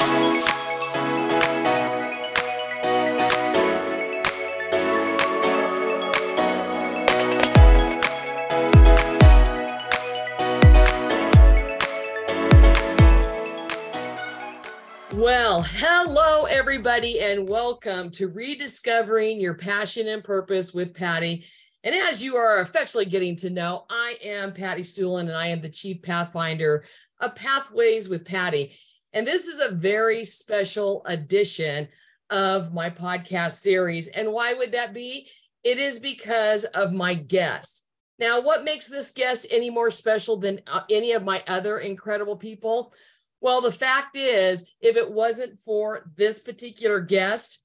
Well, hello, everybody, and welcome to Rediscovering Your Passion and Purpose with Patty. And as you are affectionately getting to know, I am Patty Stueland, and I am the Chief Pathfinder of Pathways with Patty. And this is a very special edition of my podcast series. And why would that be? It is because of my guest. Now, what makes this guest any more special than uh, any of my other incredible people? Well, the fact is, if it wasn't for this particular guest,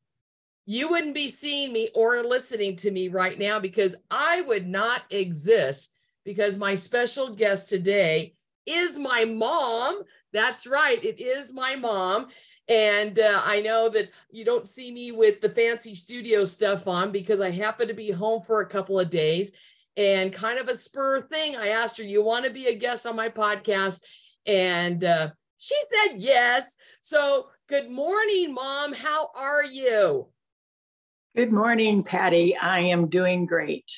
you wouldn't be seeing me or listening to me right now because I would not exist because my special guest today is my mom. That's right, it is my mom. And uh, I know that you don't see me with the fancy studio stuff on because I happen to be home for a couple of days. And kind of a spur thing, I asked her, You want to be a guest on my podcast? And uh, she said yes. So, good morning, Mom. How are you? Good morning, Patty. I am doing great.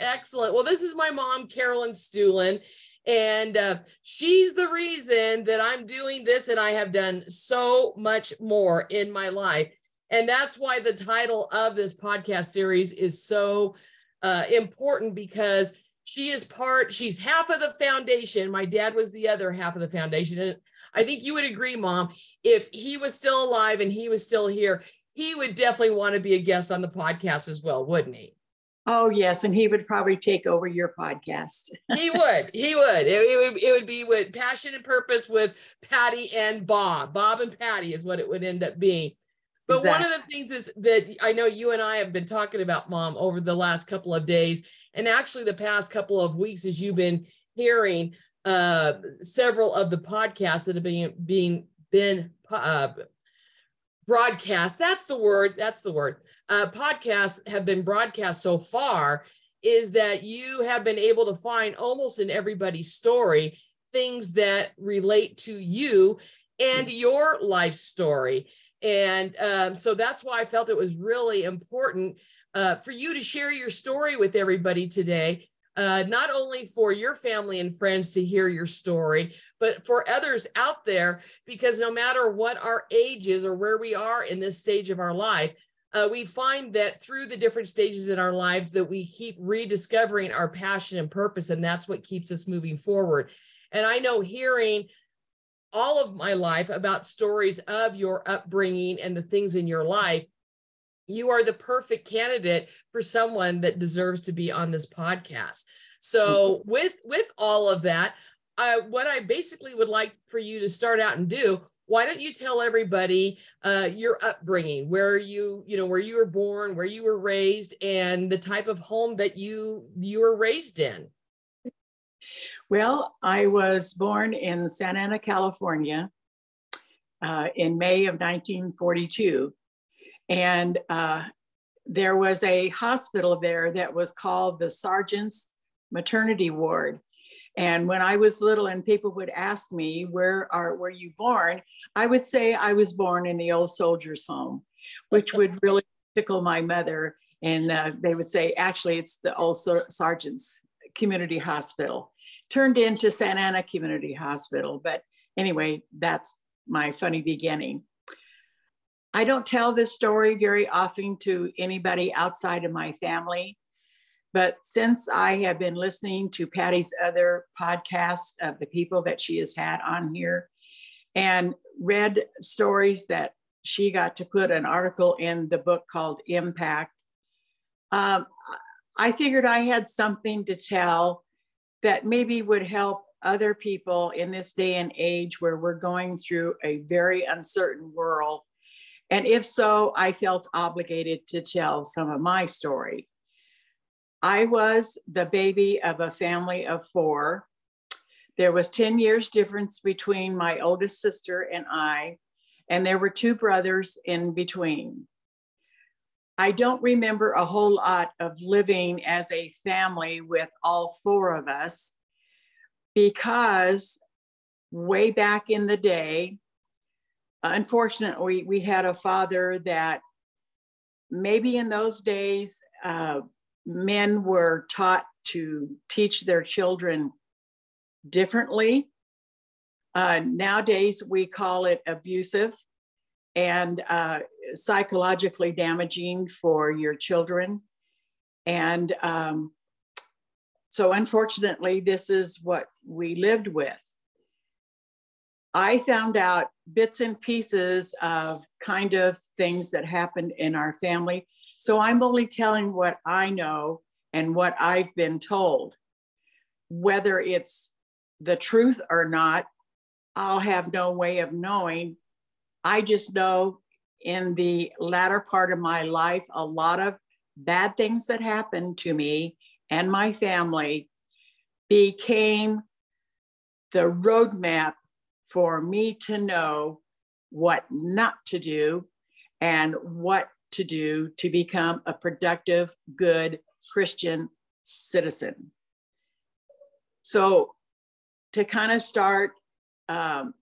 Excellent. Well, this is my mom, Carolyn Stueland, and uh, she's the reason that I'm doing this, and I have done so much more in my life. And that's why the title of this podcast series is so uh, important because she is part, she's half of the foundation. My dad was the other half of the foundation. And I think you would agree, Mom, if he was still alive and he was still here, he would definitely want to be a guest on the podcast as well, wouldn't he? Oh yes, and he would probably take over your podcast. he would. He would. It, it, would. It would be with passion and purpose with Patty and Bob. Bob and Patty is what it would end up being. But exactly. one of the things is that I know you and I have been talking about, Mom, over the last couple of days, and actually the past couple of weeks, as you've been hearing uh, several of the podcasts that have been being been uh, broadcast. That's the word. That's the word. Uh, podcasts have been broadcast so far. Is that you have been able to find almost in everybody's story things that relate to you and your life story. And um, so that's why I felt it was really important uh, for you to share your story with everybody today uh, not only for your family and friends to hear your story, but for others out there, because no matter what our age is or where we are in this stage of our life, uh, we find that through the different stages in our lives that we keep rediscovering our passion and purpose, and that's what keeps us moving forward. And I know hearing all of my life about stories of your upbringing and the things in your life you are the perfect candidate for someone that deserves to be on this podcast. So mm-hmm. with with all of that, uh, what I basically would like for you to start out and do, why don't you tell everybody uh, your upbringing, where you you know where you were born, where you were raised, and the type of home that you you were raised in. Well, I was born in Santa Ana, California, uh, in May of 1942 and uh, there was a hospital there that was called the Sergeant's Maternity Ward. And when I was little and people would ask me, where are were you born? I would say I was born in the old soldiers home, which would really tickle my mother. And uh, they would say, actually, it's the old Sergeant's Community Hospital, turned into Santa Ana Community Hospital. But anyway, that's my funny beginning. I don't tell this story very often to anybody outside of my family. But since I have been listening to Patty's other podcasts of the people that she has had on here and read stories that she got to put an article in the book called Impact, um, I figured I had something to tell that maybe would help other people in this day and age where we're going through a very uncertain world and if so, I felt obligated to tell some of my story. I was the baby of a family of four. There was 10 years difference between my oldest sister and I, and there were two brothers in between. I don't remember a whole lot of living as a family with all four of us because way back in the day, unfortunately, we had a father that maybe in those days, uh, men were taught to teach their children differently. Uh, nowadays, we call it abusive and uh, psychologically damaging for your children. And um, so, unfortunately, this is what we lived with. I found out bits and pieces of kind of things that happened in our family. So I'm only telling what I know and what I've been told. Whether it's the truth or not, I'll have no way of knowing. I just know in the latter part of my life, a lot of bad things that happened to me and my family became the roadmap for me to know what not to do and what to do to become a productive, good Christian citizen. So, to kind of start, um,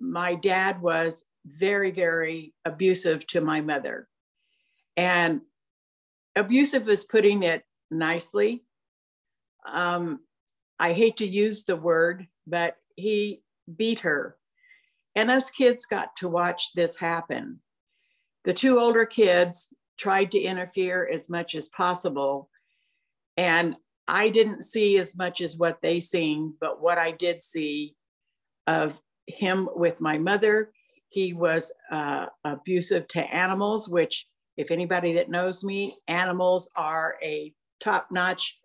my dad was very, very abusive to my mother. And abusive is putting it nicely. Um, I hate to use the word, but he beat her. And us kids got to watch this happen. The two older kids tried to interfere as much as possible. And I didn't see as much as what they seen, but what I did see of him with my mother, he was uh, abusive to animals, which, if anybody that knows me, animals are a top notch,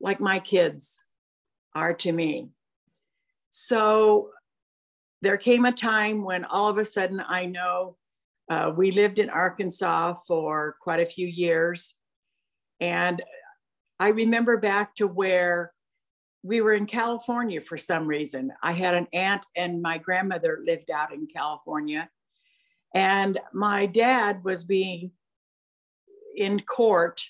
like my kids are to me. So there came a time when all of a sudden I know uh, we lived in Arkansas for quite a few years. And I remember back to where we were in California for some reason. I had an aunt and my grandmother lived out in California. And my dad was being in court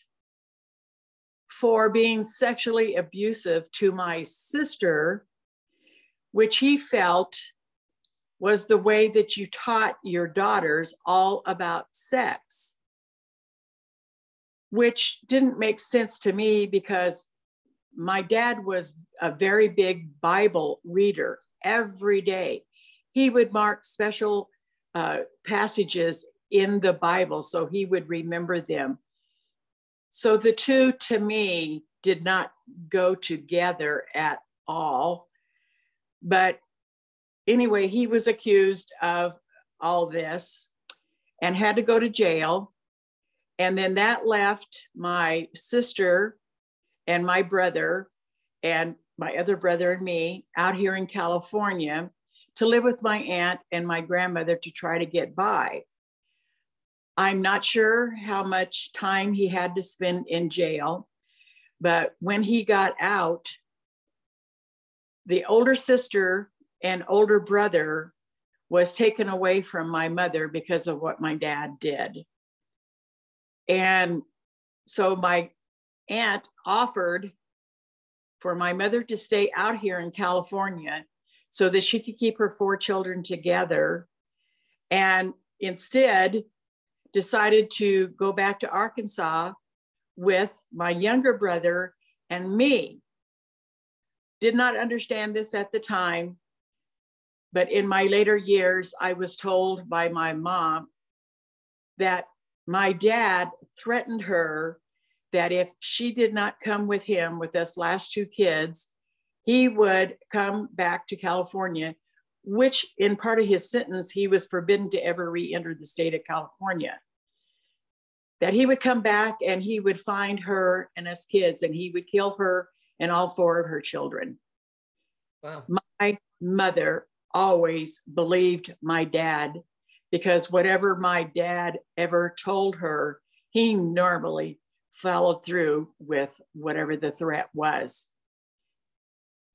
for being sexually abusive to my sister, which he felt was the way that you taught your daughters all about sex, which didn't make sense to me because my dad was a very big Bible reader every day. He would mark special uh, passages in the Bible so he would remember them. So the two to me did not go together at all. But anyway, he was accused of all this and had to go to jail. And then that left my sister and my brother and my other brother and me out here in California to live with my aunt and my grandmother to try to get by. I'm not sure how much time he had to spend in jail, but when he got out, the older sister and older brother was taken away from my mother because of what my dad did. And so my aunt offered for my mother to stay out here in California so that she could keep her four children together. And instead, decided to go back to Arkansas with my younger brother and me. Did not understand this at the time, but in my later years, I was told by my mom that my dad threatened her that if she did not come with him with us last two kids, he would come back to California, which in part of his sentence, he was forbidden to ever re enter the state of California. That he would come back and he would find her and us kids and he would kill her and all four of her children. Wow. My mother always believed my dad because whatever my dad ever told her, he normally followed through with whatever the threat was.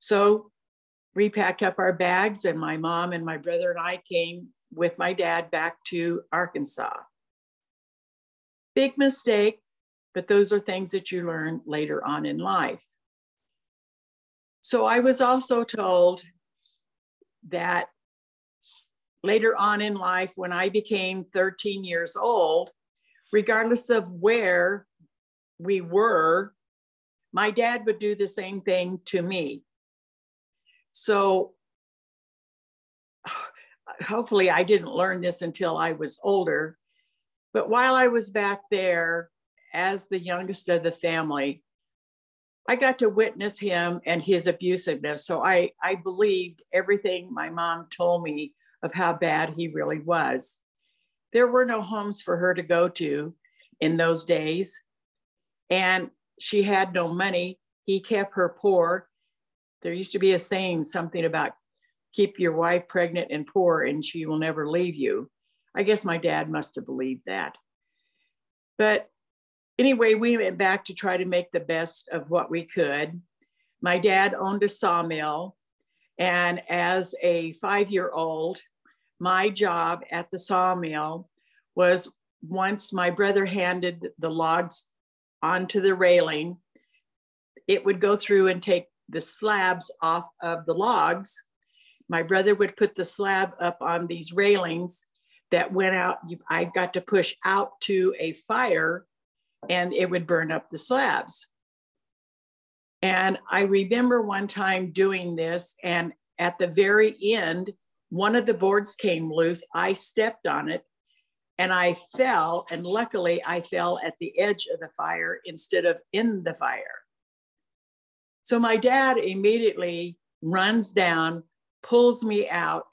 So we packed up our bags, and my mom and my brother and I came with my dad back to Arkansas. Big mistake, but those are things that you learn later on in life. So I was also told that later on in life, when I became 13 years old, regardless of where we were, my dad would do the same thing to me. So hopefully I didn't learn this until I was older. But while I was back there as the youngest of the family, I got to witness him and his abusiveness. So I, I believed everything my mom told me of how bad he really was. There were no homes for her to go to in those days. And she had no money. He kept her poor. There used to be a saying, something about keep your wife pregnant and poor and she will never leave you. I guess my dad must have believed that. But anyway, we went back to try to make the best of what we could. My dad owned a sawmill. And as a five year old, my job at the sawmill was once my brother handed the logs onto the railing, it would go through and take the slabs off of the logs. My brother would put the slab up on these railings that went out. I got to push out to a fire and it would burn up the slabs. And I remember one time doing this, and at the very end, one of the boards came loose. I stepped on it and I fell. And luckily, I fell at the edge of the fire instead of in the fire. So my dad immediately runs down, pulls me out,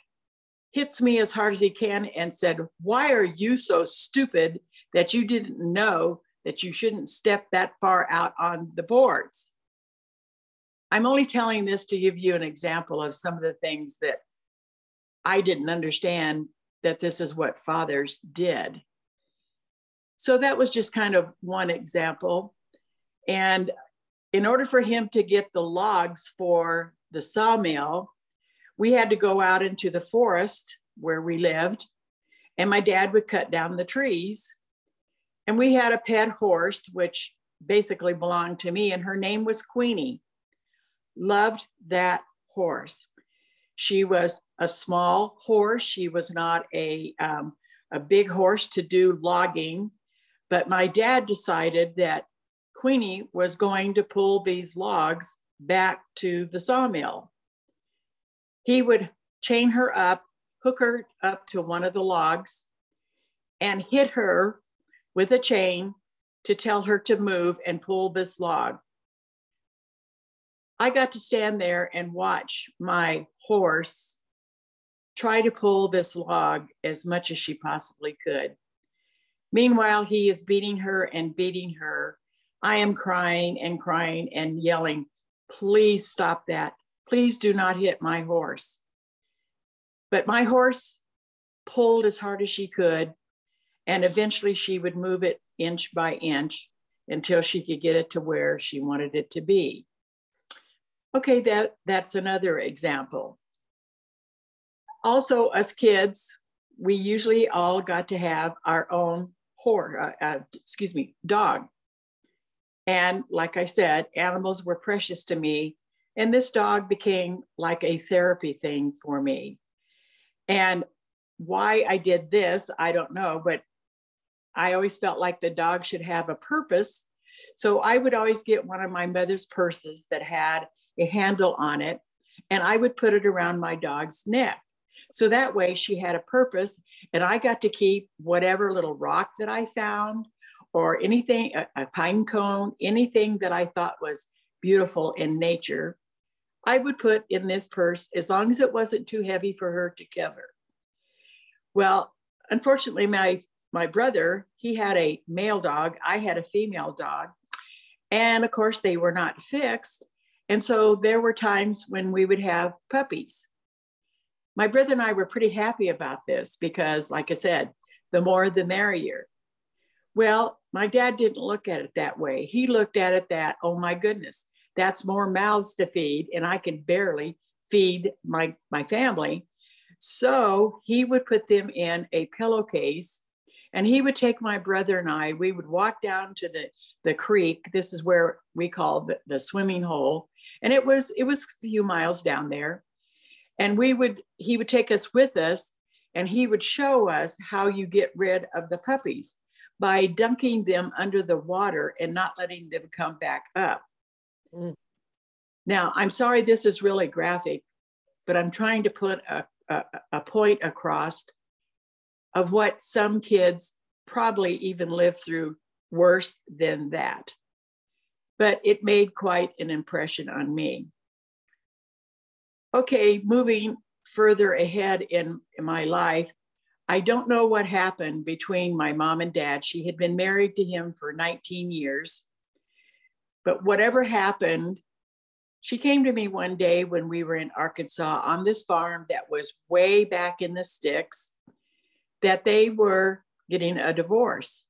hits me as hard as he can, and said, Why are you so stupid that you didn't know that you shouldn't step that far out on the boards? I'm only telling this to give you an example of some of the things that I didn't understand that this is what fathers did. So that was just kind of one example. And in order for him to get the logs for the sawmill, we had to go out into the forest where we lived, and my dad would cut down the trees. And we had a pet horse, which basically belonged to me, and her name was Queenie. Loved that horse. She was a small horse. She was not a, um, a big horse to do logging. But my dad decided that Queenie was going to pull these logs back to the sawmill. He would chain her up, hook her up to one of the logs, and hit her with a chain to tell her to move and pull this log. I got to stand there and watch my horse try to pull this log as much as she possibly could. Meanwhile, he is beating her and beating her. I am crying and crying and yelling, please stop that. Please do not hit my horse. But my horse pulled as hard as she could, and eventually she would move it inch by inch until she could get it to where she wanted it to be. Okay, that, that's another example. Also, as kids, we usually all got to have our own horse, uh, uh, excuse me, dog. And like I said, animals were precious to me. And this dog became like a therapy thing for me. And why I did this, I don't know, but I always felt like the dog should have a purpose. So I would always get one of my mother's purses that had a handle on it, and I would put it around my dog's neck. So that way she had a purpose, and I got to keep whatever little rock that I found or anything, a, a pine cone, anything that I thought was beautiful in nature, I would put in this purse as long as it wasn't too heavy for her to cover. Well, unfortunately, my my brother, he had a male dog, I had a female dog. And of course, they were not fixed. And so there were times when we would have puppies. My brother and I were pretty happy about this because, like I said, the more the merrier. Well, my dad didn't look at it that way. He looked at it that, oh my goodness, that's more mouths to feed, and I can barely feed my, my family. So he would put them in a pillowcase and he would take my brother and I, we would walk down to the, the creek. This is where we call the, the swimming hole and it was it was a few miles down there and we would he would take us with us and he would show us how you get rid of the puppies by dunking them under the water and not letting them come back up. Mm. Now, I'm sorry this is really graphic, but I'm trying to put a, a, a point across of what some kids probably even live through worse than that. But it made quite an impression on me. Okay, moving further ahead in, in my life, I don't know what happened between my mom and dad. She had been married to him for 19 years. But whatever happened, she came to me one day when we were in Arkansas on this farm that was way back in the sticks, that they were getting a divorce.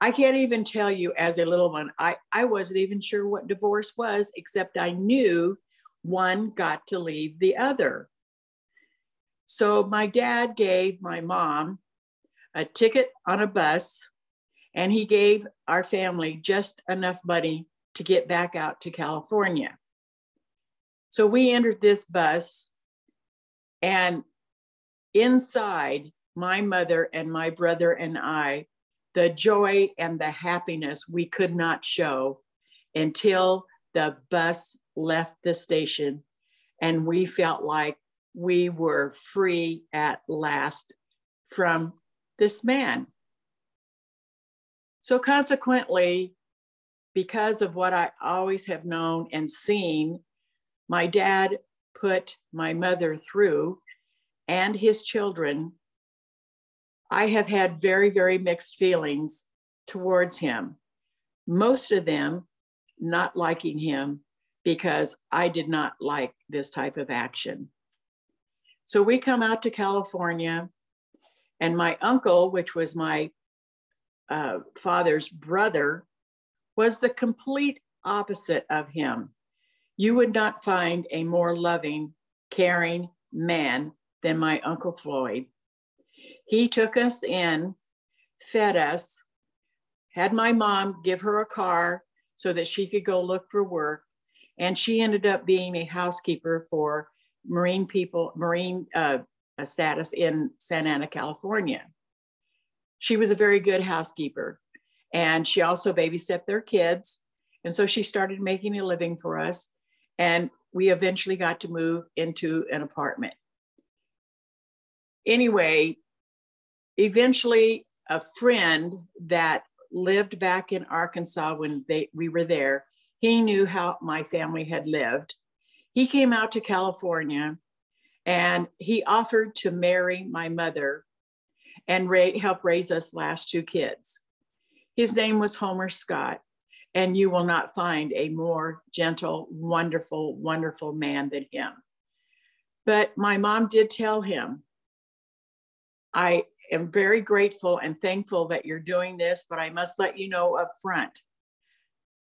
I can't even tell you as a little one, I, I wasn't even sure what divorce was, except I knew one got to leave the other. So my dad gave my mom a ticket on a bus, and he gave our family just enough money to get back out to California. So we entered this bus, and inside, my mother and my brother and I, the joy and the happiness we could not show until the bus left the station and we felt like we were free at last from this man. So, consequently, because of what I always have known and seen, my dad put my mother through and his children. I have had very, very mixed feelings towards him. Most of them not liking him because I did not like this type of action. So we come out to California, and my uncle, which was my uh, father's brother, was the complete opposite of him. You would not find a more loving, caring man than my Uncle Floyd. He took us in, fed us, had my mom give her a car so that she could go look for work. And she ended up being a housekeeper for Marine people, Marine uh, status in Santa Ana, California. She was a very good housekeeper. And she also babysat their kids. And so she started making a living for us. And we eventually got to move into an apartment. Anyway, eventually, a friend that lived back in Arkansas when they, we were there, he knew how my family had lived. He came out to California and he offered to marry my mother and ra- help raise us last two kids. His name was Homer Scott, and you will not find a more gentle, wonderful, wonderful man than him. But my mom did tell him, I am very grateful and thankful that you're doing this, but I must let you know up front.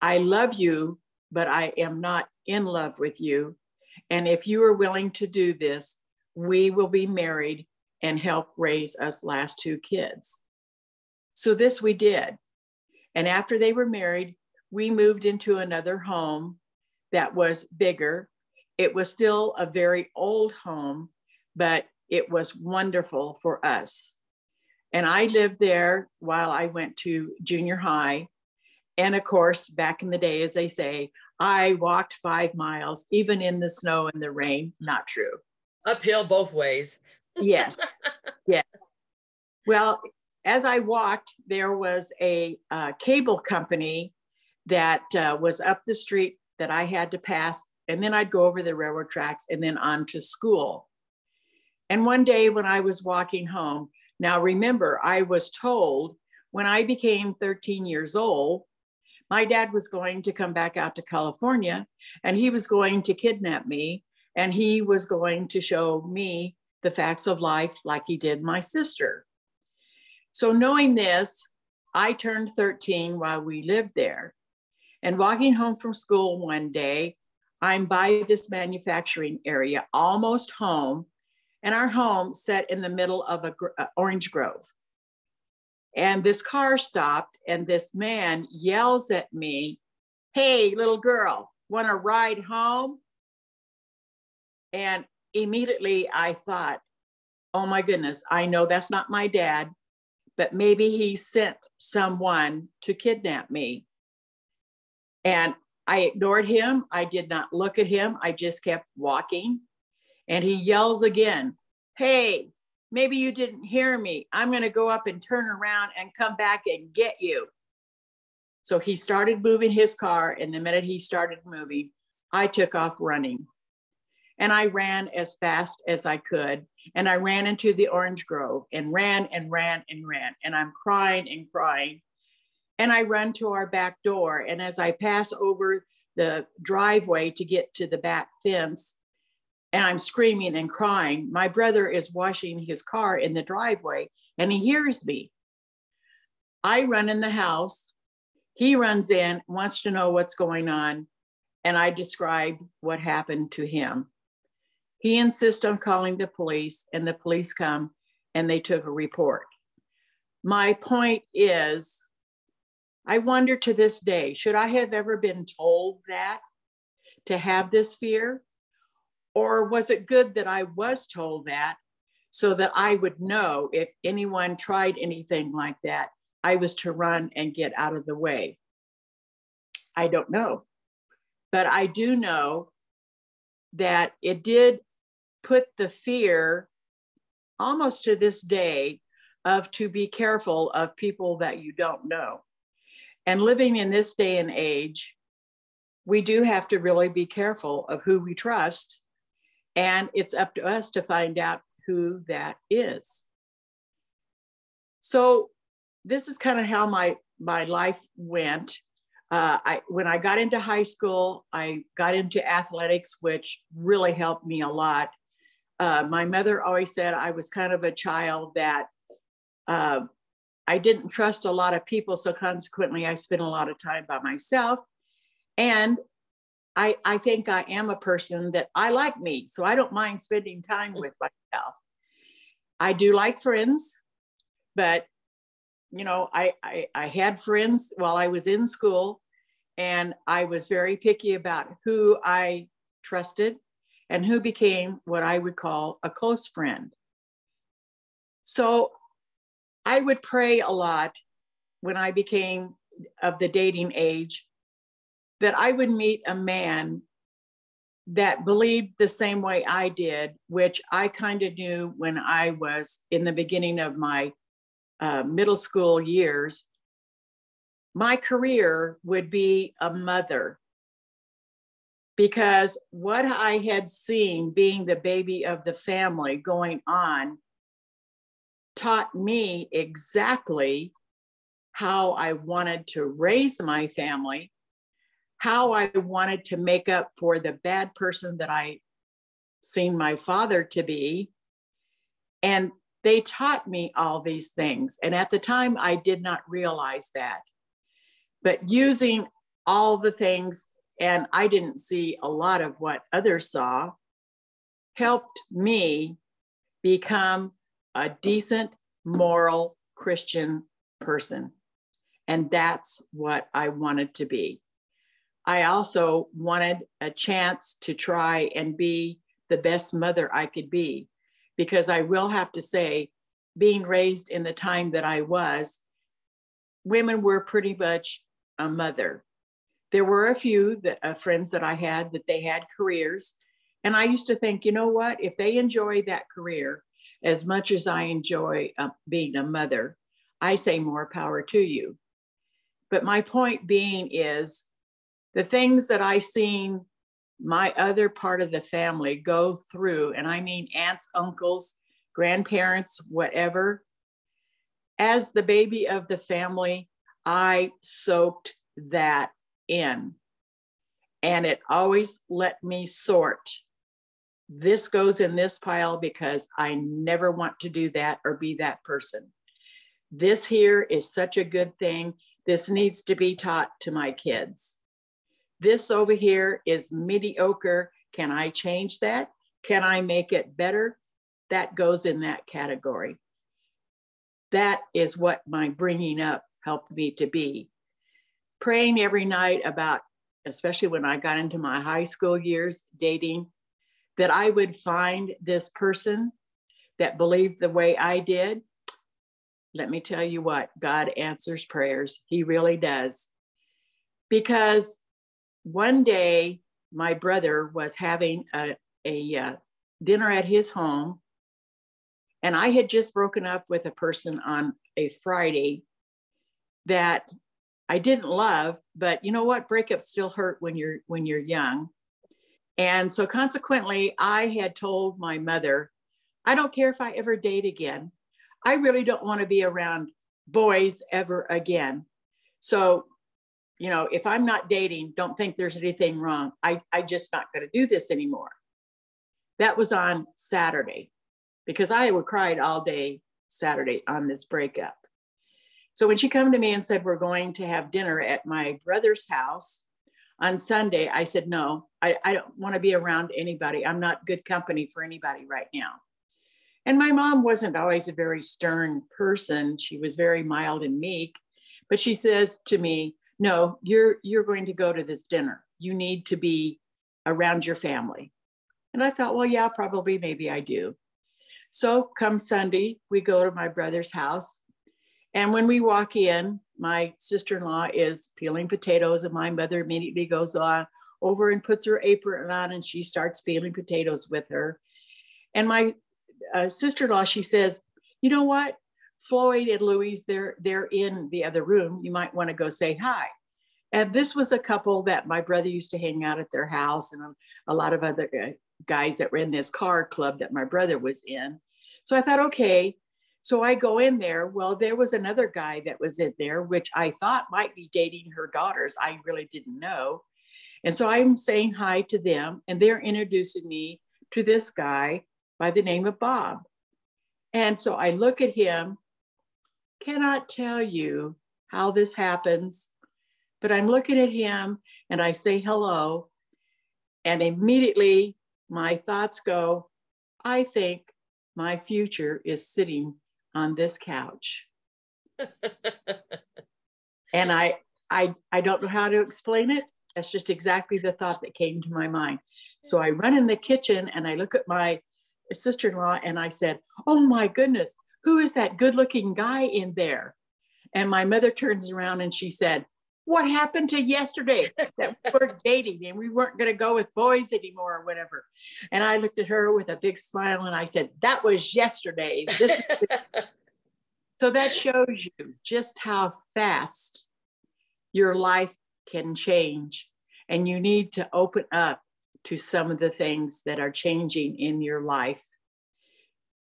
I love you, but I am not in love with you. And if you are willing to do this, we will be married and help raise us last two kids. So this we did. And after they were married, we moved into another home that was bigger. It was still a very old home, but it was wonderful for us. And I lived there while I went to junior high. And of course, back in the day, as they say, I walked five miles, even in the snow and the rain. Not true. Uphill both ways. yes. Yeah. Well, as I walked, there was a uh, cable company that uh, was up the street that I had to pass. And then I'd go over the railroad tracks and then on to school. And one day when I was walking home, now remember, I was told when I became 13 years old, my dad was going to come back out to California and he was going to kidnap me and he was going to show me the facts of life like he did my sister. So, knowing this, I turned 13 while we lived there. And walking home from school one day, I'm by this manufacturing area, almost home, and our home set in the middle of a uh, orange grove. And this car stopped, and this man yells at me, Hey, little girl, want to ride home? And immediately I thought, oh my goodness, I know that's not my dad, but maybe he sent someone to kidnap me. And I ignored him. I did not look at him. I just kept walking. And he yells again, Hey, maybe you didn't hear me. I'm going to go up and turn around and come back and get you. So he started moving his car. And the minute he started moving, I took off running. And I ran as fast as I could. And I ran into the orange grove and ran and ran and ran. And I'm crying and crying. And I run to our back door. And as I pass over the driveway to get to the back fence, and I'm screaming and crying, my brother is washing his car in the driveway and he hears me. I run in the house. He runs in, wants to know what's going on. And I describe what happened to him. He insists on calling the police, and the police come and they took a report. My point is, I wonder to this day, should I have ever been told that to have this fear? Or was it good that I was told that so that I would know if anyone tried anything like that, I was to run and get out of the way? I don't know. But I do know that it did put the fear almost to this day of to be careful of people that you don't know. And living in this day and age, we do have to really be careful of who we trust. And it's up to us to find out who that is. So this is kind of how my my life went. Uh, I, when I got into high school, I got into athletics, which really helped me a lot. Uh, my mother always said I was kind of a child that uh, I didn't trust a lot of people. So consequently, I spent a lot of time by myself. And I, I think I am a person that I like me. So I don't mind spending time with myself. I do like friends, but you know, I, I, I had friends while I was in school and I was very picky about who I trusted and who became what I would call a close friend. So I would pray a lot when I became of the dating age that I would meet a man that believed the same way I did, which I kind of knew when I was in the beginning of my uh, middle school years. My career would be a mother because what I had seen being the baby of the family going on taught me exactly how I wanted to raise my family, how I wanted to make up for the bad person that I seen my father to be. And they taught me all these things. And at the time, I did not realize that. But using all the things and I didn't see a lot of what others saw, helped me become a decent, moral Christian person. And that's what I wanted to be. I also wanted a chance to try and be the best mother I could be, because I will have to say, being raised in the time that I was, women were pretty much a mother there were a few that uh, friends that I had that they had careers. And I used to think, you know what, if they enjoy that career as much as I enjoy uh, being a mother, I say more power to you. But my point being is the things that I seen my other part of the family go through, and I mean aunts, uncles, grandparents, whatever, as the baby of the family, I soaked that in. And it always let me sort. This goes in this pile because I never want to do that or be that person. This here is such a good thing. This needs to be taught to my kids. This over here is mediocre. Can I change that? Can I make it better? That goes in that category. That is what my bringing up helped me to be praying every night about, especially when I got into my high school years dating, that I would find this person that believed the way I did, let me tell you what, God answers prayers. He really does. Because one day, my brother was having a, a uh, dinner at his home, and I had just broken up with a person on a Friday that I didn't love, but you know what? Breakups still hurt when you're when you're young. And so consequently, I had told my mother, I don't care if I ever date again. I really don't want to be around boys ever again. So, you know, if I'm not dating, don't think there's anything wrong. I, I just not going to do this anymore. That was on Saturday because I would cried all day Saturday on this breakup. So when she came to me and said, we're going to have dinner at my brother's house on Sunday, I said, no, I, I don't want to be around anybody. I'm not good company for anybody right now. And my mom wasn't always a very stern person. She was very mild and meek. But she says to me, no, you're you're going to go to this dinner. You need to be around your family. And I thought, well, yeah, probably maybe I do. So come Sunday, we go to my brother's house. And when we walk in, my sister-in-law is peeling potatoes, and my mother immediately goes on over and puts her apron on and she starts peeling potatoes with her. And my uh, sister-in-law, she says, you know what? Floyd and Louise, they're they're in the other room. You might want to go say hi. And this was a couple that my brother used to hang out at their house, and a, lot of other uh, guys that were in this car club that my brother was in. So I thought, okay. So I go in there. Well, there was another guy that was in there, which I thought might be dating her daughters. I really didn't know. And so I'm saying hi to them, and they're introducing me to this guy by the name of Bob. And so I look at him, cannot tell you how this happens, but I'm looking at him and I say hello. And immediately my thoughts go, I think my future is sitting on this couch. and I, I, I don't know how to explain it. That's just exactly the thought that came to my mind. So I run in the kitchen and I look at my sister in law and I said, Oh my goodness, who is that good looking guy in there? And my mother turns around and she said, What happened to yesterday that we were dating and we weren't going to go with boys anymore or whatever? And I looked at her with a big smile and I said, That was yesterday. so that shows you just how fast your life can change. And you need to open up to some of the things that are changing in your life.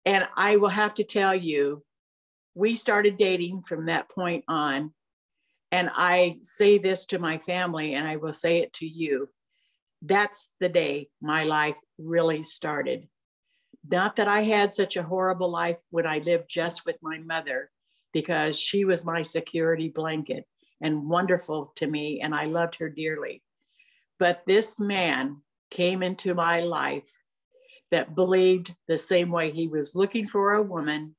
And I will have to tell you, we started dating from that point on. And I say this to my family, and I will say it to you. That's the day my life really started. Not that I had such a horrible life when I lived just with my mother, because she was my security blanket and wonderful to me, and I loved her dearly. But this man came into my life that believed the same way he was looking for a woman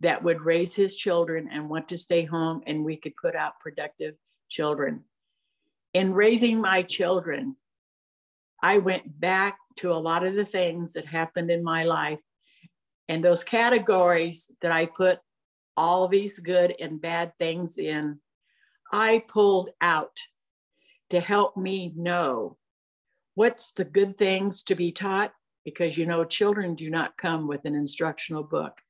that would raise his children and want to stay home and we could put out productive children. In raising my children, I went back to a lot of the things that happened in my life and those categories that I put all these good and bad things in, I pulled out to help me know what's the good things to be taught? Because you know, children do not come with an instructional book.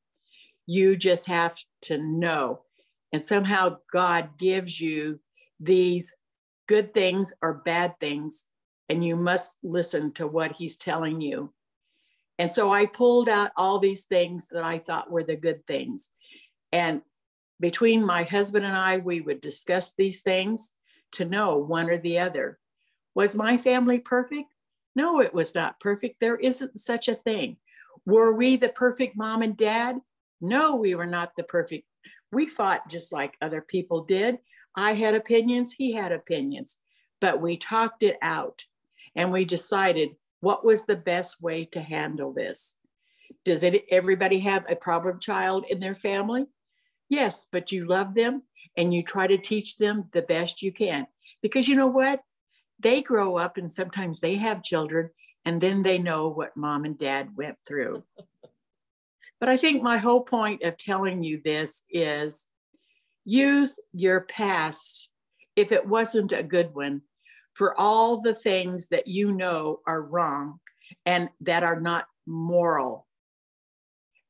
You just have to know. And somehow God gives you these good things or bad things, and you must listen to what He's telling you. And so I pulled out all these things that I thought were the good things. And between my husband and I, we would discuss these things to know one or the other. Was my family perfect? No, it was not perfect. There isn't such a thing. Were we the perfect mom and dad? No, we were not the perfect. We fought just like other people did. I had opinions, he had opinions, but we talked it out and we decided what was the best way to handle this. Does it, everybody have a problem child in their family? Yes, but you love them and you try to teach them the best you can. Because you know what? They grow up and sometimes they have children and then they know what mom and dad went through. But I think my whole point of telling you this is use your past, if it wasn't a good one, for all the things that you know are wrong and that are not moral.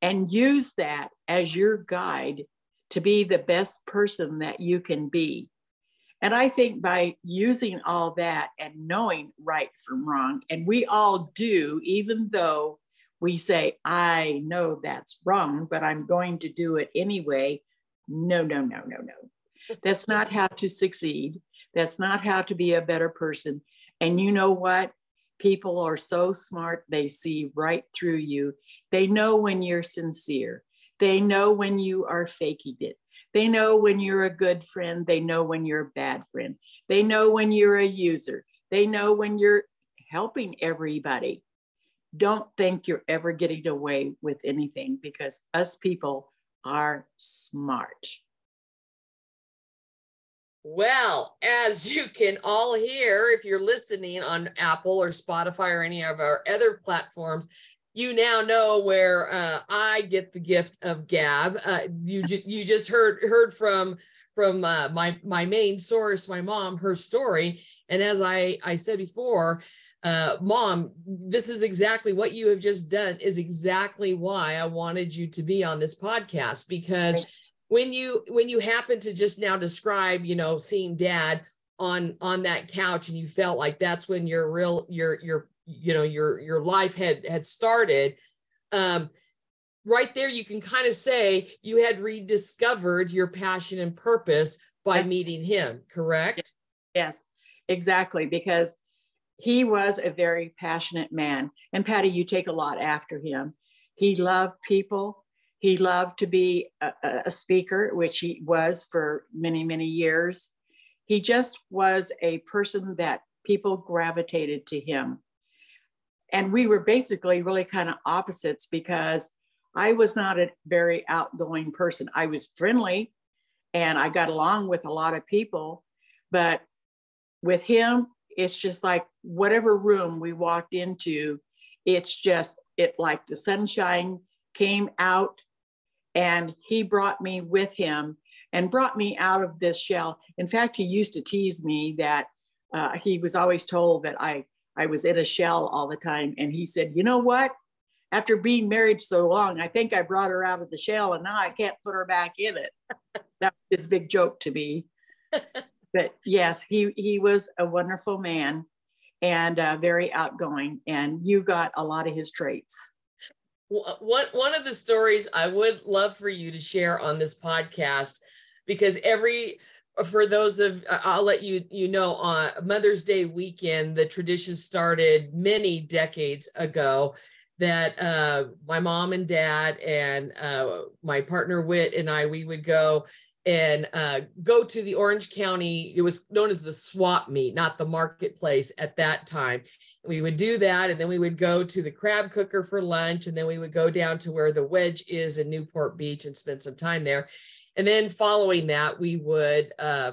And use that as your guide to be the best person that you can be. And I think by using all that and knowing right from wrong, and we all do, even though we say, I know that's wrong, but I'm going to do it anyway. No, no, no, no, no. That's not how to succeed. That's not how to be a better person. And you know what? People are so smart, they see right through you. They know when you're sincere, they know when you are faking it. They know when you're a good friend. They know when you're a bad friend. They know when you're a user. They know when you're helping everybody. Don't think you're ever getting away with anything because us people are smart. Well, as you can all hear, if you're listening on Apple or Spotify or any of our other platforms, you now know where uh, I get the gift of gab. Uh, you just you just heard heard from from uh, my my main source, my mom, her story, and as I I said before, uh, mom, this is exactly what you have just done. Is exactly why I wanted you to be on this podcast because when you when you happen to just now describe, you know, seeing dad on on that couch and you felt like that's when your real your your you know your your life had had started um right there you can kind of say you had rediscovered your passion and purpose by yes. meeting him correct? Yes. Exactly because he was a very passionate man. And patty you take a lot after him. He loved people. He loved to be a, a speaker which he was for many many years. He just was a person that people gravitated to him and we were basically really kind of opposites because I was not a very outgoing person. I was friendly and I got along with a lot of people, but with him, it's just like whatever room we walked into, it's just it like the sunshine came out and he brought me with him and brought me out of this shell. In fact, he used to tease me that uh, he was always told that I I was in a shell all the time. And he said, You know what? After being married so long, I think I brought her out of the shell and now I can't put her back in it. that was his big joke to me. but yes, he, he was a wonderful man and uh, very outgoing. And you got a lot of his traits. One, one of the stories I would love for you to share on this podcast, because every for those of i'll let you you know on mother's day weekend the tradition started many decades ago that uh, my mom and dad and uh, my partner wit and i we would go and uh, go to the orange county it was known as the swap meet not the marketplace at that time. We would do that and then we would go to the crab cooker for lunch and then we would go down to where the wedge is in newport beach and spend some time there and then following that, we would uh,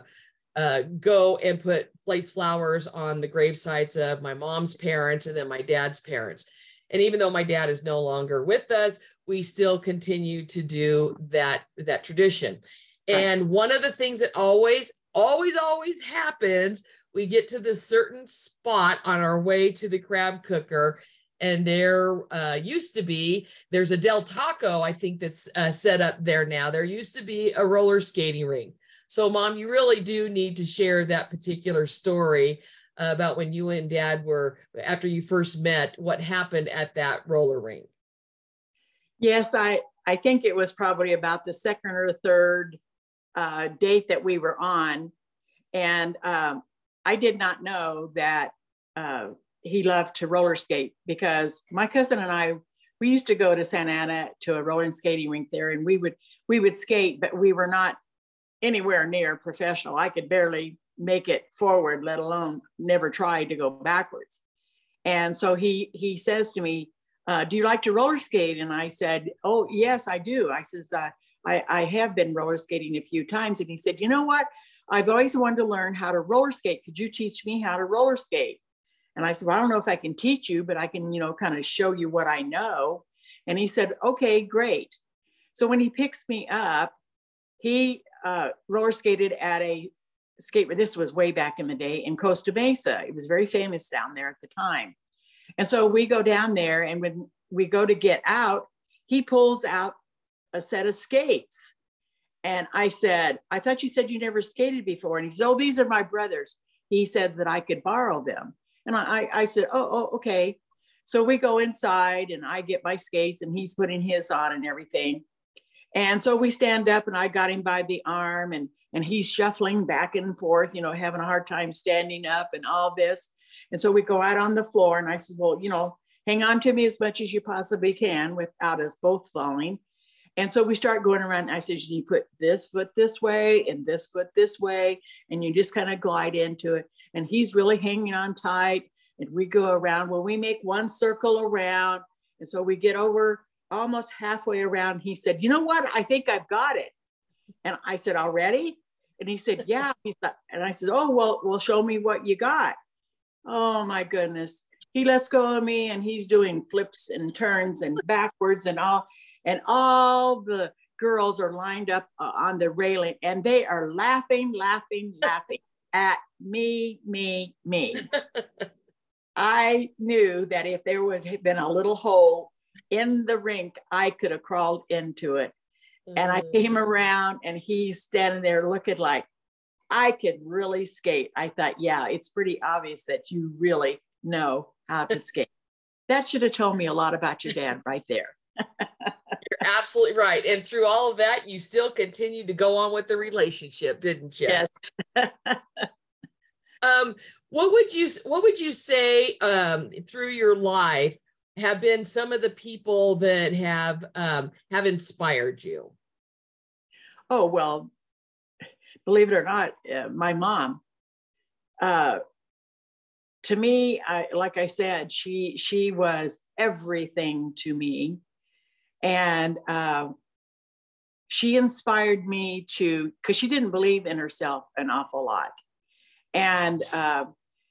uh, go and put place flowers on the grave sites of my mom's parents and then my dad's parents. And even though my dad is no longer with us, we still continue to do that, that tradition. And one of the things that always, always, always happens, we get to this certain spot on our way to the crab cooker and there uh, used to be there's a del taco i think that's uh, set up there now. There used to be a roller skating ring so mom you really do need to share that particular story about when you and dad were after you first met what happened at that roller rink. Yes i i think it was probably about the second or third uh, date that we were on. And um, i did not know that uh, he loved to roller skate because my cousin and I we used to go to Santa Ana to a roller skating rink there and we would we would skate but we were not anywhere near professional. I could barely make it forward let alone never tried to go backwards. And so he he says to me, uh, "Do you like to roller skate?" And I said, "Oh yes, I do." I says, uh, "I I have been roller skating a few times." And he said, "You know what? I've always wanted to learn how to roller skate. Could you teach me how to roller skate?" And I said, well, I don't know if I can teach you, but I can, you know, kind of show you what I know. And he said, okay, great. So when he picks me up, he uh, roller skated at a skate. This was way back in the day in Costa Mesa. It was very famous down there at the time. And so we go down there, and when we go to get out, he pulls out a set of skates. And I said, I thought you said you never skated before. And he said, Oh, these are my brothers. He said that I could borrow them. And I, I said, Oh, oh, okay. So we go inside and I get my skates and he's putting his on and everything. And so we stand up and I got him by the arm and and he's shuffling back and forth, you know, having a hard time standing up and all this. And so we go out on the floor and I said, well, you know, hang on to me as much as you possibly can without us both falling. And so we start going around. I said, you put this foot this way and this foot this way, and you just kind of glide into it. And he's really hanging on tight. And we go around. Well, we make one circle around. And so we get over almost halfway around. He said, You know what? I think I've got it. And I said, Already? And he said, Yeah. Like, and I said, Oh, well, well, show me what you got. Oh my goodness. He lets go of me and he's doing flips and turns and backwards and all. And all the girls are lined up uh, on the railing and they are laughing, laughing, laughing at me, me, me. I knew that if there was had been a little hole in the rink, I could have crawled into it. Mm-hmm. And I mm. came around and he's standing there looking like I could really skate. I thought, yeah, it's pretty obvious that you really know how to skate. that should have told me a lot about your dad right there. You're absolutely right. And through all of that, you still continued to go on with the relationship, didn't you? Yes. um, what would you what would you say um, through your life have been some of the people that have um, have inspired you? Oh well, believe it or not, uh, my mom. Uh, to me, I, like I said, she she was everything to me, and uh, she inspired me to because she didn't believe in herself an awful lot, and uh,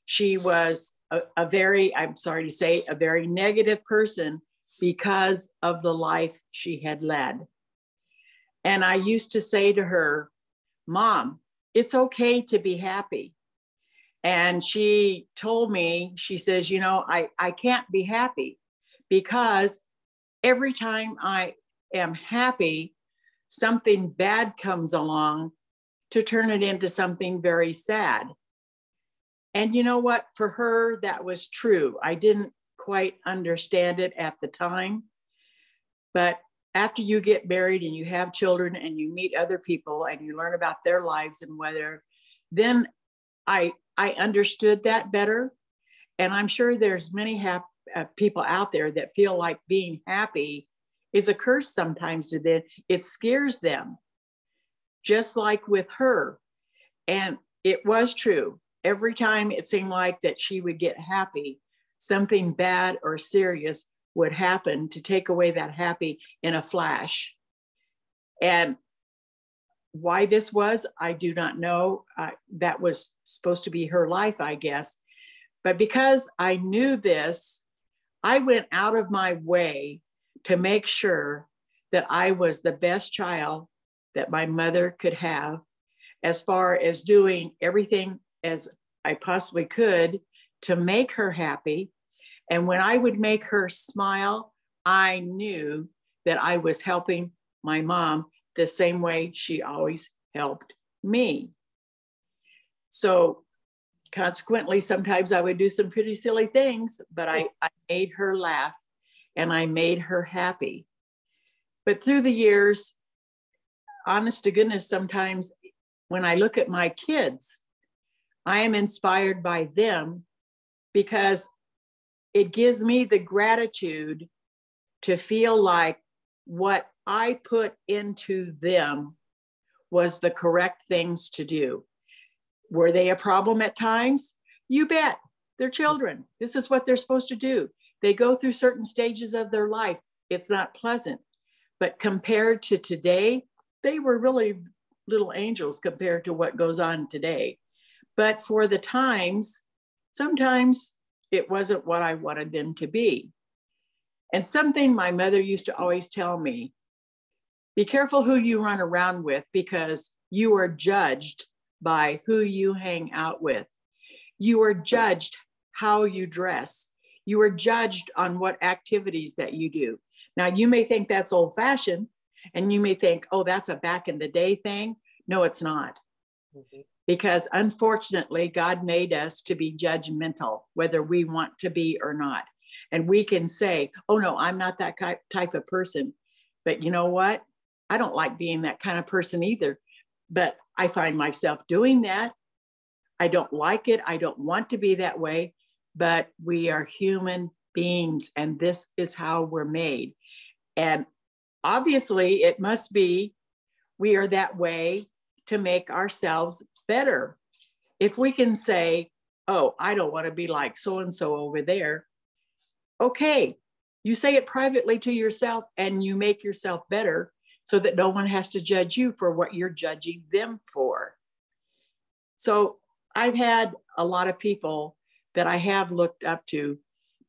she was a, a very, I'm sorry to say, a very negative person because of the life she had led. And I used to say to her, Mom, it's okay to be happy. And she told me, she says, You know, I, I can't be happy because every time I am happy, something bad comes along to turn it into something very sad. And you know what? For her, that was true. I didn't quite understand it at the time. But after you get married and you have children and you meet other people and you learn about their lives and whether, then I I understood that better. And I'm sure there's many hap- uh, people out there that feel like being happy is a curse sometimes to them. It scares them, just like with her. And it was true every time it seemed like that she would get happy, something bad or serious would happen to take away that happy in a flash. And why this was, I do not know. Uh, that was supposed to be her life, I guess. But because I knew this, I went out of my way to make sure that I was the best child that my mother could have, as far as doing everything as I possibly could to make her happy. And when I would make her smile, I knew that I was helping my mom the same way she always helped me. So consequently, sometimes I would do some pretty silly things, but I, I made her laugh and I made her happy. But through the years, honest to goodness, sometimes when I look at my kids, I am inspired by them because it gives me the gratitude to feel like what I put into them was the correct things to do. Were they a problem at times? You bet. They're children. This is what they're supposed to do. They go through certain stages of their life. It's not pleasant. But compared to today, they were really little angels compared to what goes on today. But for the times, sometimes it wasn't what I wanted them to be. And something my mother used to always tell me be careful who you run around with because you are judged by who you hang out with. You are judged how you dress. You are judged on what activities that you do. Now, you may think that's old fashioned and you may think, oh, that's a back in the day thing. No, it's not. Mm-hmm. Because unfortunately, God made us to be judgmental, whether we want to be or not. And we can say, oh, no, I'm not that type of person. But you know what? I don't like being that kind of person either. But I find myself doing that. I don't like it. I don't want to be that way. But we are human beings, and this is how we're made. And obviously, it must be we are that way to make ourselves better. If we can say, oh, I don't want to be like so and so over there, okay, you say it privately to yourself and you make yourself better so that no one has to judge you for what you're judging them for. So I've had a lot of people that I have looked up to,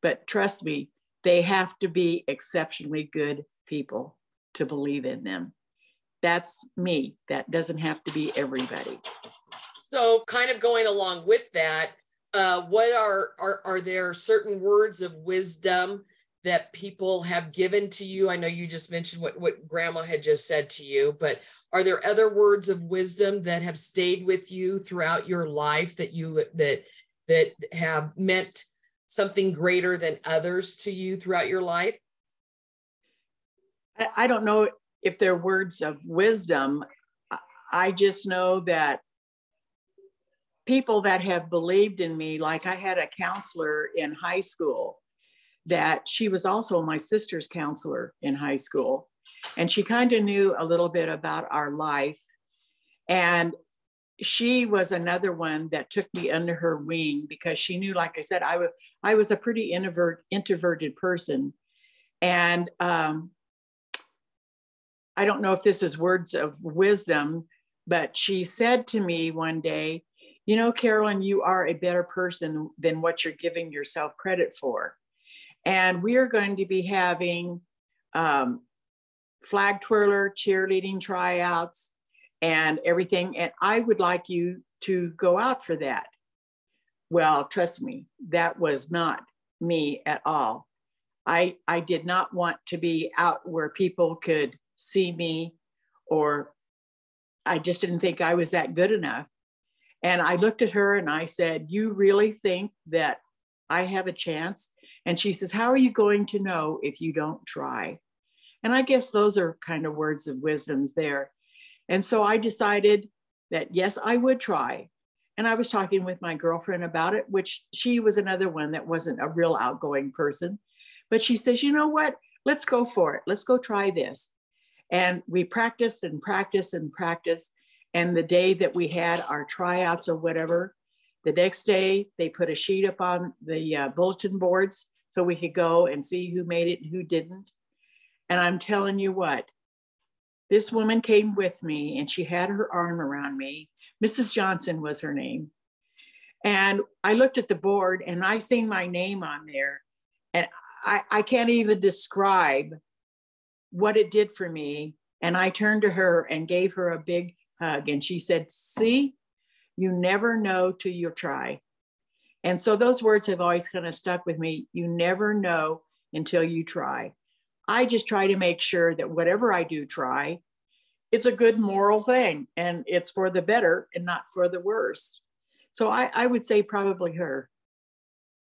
but trust me, they have to be exceptionally good people to believe in them. That's me. That doesn't have to be everybody. So, kind of going along with that, uh, what are, are are there certain words of wisdom that people have given to you? I know you just mentioned what, what grandma had just said to you, but are there other words of wisdom that have stayed with you throughout your life that you that that have meant something greater than others to you throughout your life? I don't know if they're words of wisdom. I just know that people that have believed in me, like I had a counselor in high school that she was also my sister's counselor in high school. And she kind of knew a little bit about our life. And she was another one that took me under her wing because she knew, like I said, I was I was a pretty introvert, introverted person. And um, I don't know if this is words of wisdom, but she said to me one day, you know, Carolyn, you are a better person than what you're giving yourself credit for. And we are going to be having um, flag twirler, cheerleading tryouts, and everything. And I would like you to go out for that. Well, trust me, that was not me at all. I, I did not want to be out where people could see me, or I just didn't think I was that good enough. And I looked at her and I said, You really think that I have a chance? And she says, How are you going to know if you don't try? And I guess those are kind of words of wisdoms there. And so I decided that yes, I would try. And I was talking with my girlfriend about it, which she was another one that wasn't a real outgoing person. But she says, You know what? Let's go for it. Let's go try this. And we practiced and practiced and practiced. And the day that we had our tryouts or whatever, the next day they put a sheet up on the uh, bulletin boards so we could go and see who made it and who didn't. And I'm telling you what, this woman came with me and she had her arm around me. Mrs. Johnson was her name. And I looked at the board and I seen my name on there. And I, I can't even describe what it did for me. And I turned to her and gave her a big hug. And she said, See, you never know till you try. And so those words have always kind of stuck with me. You never know until you try. I just try to make sure that whatever I do try, it's a good moral thing and it's for the better and not for the worse. So I, I would say probably her.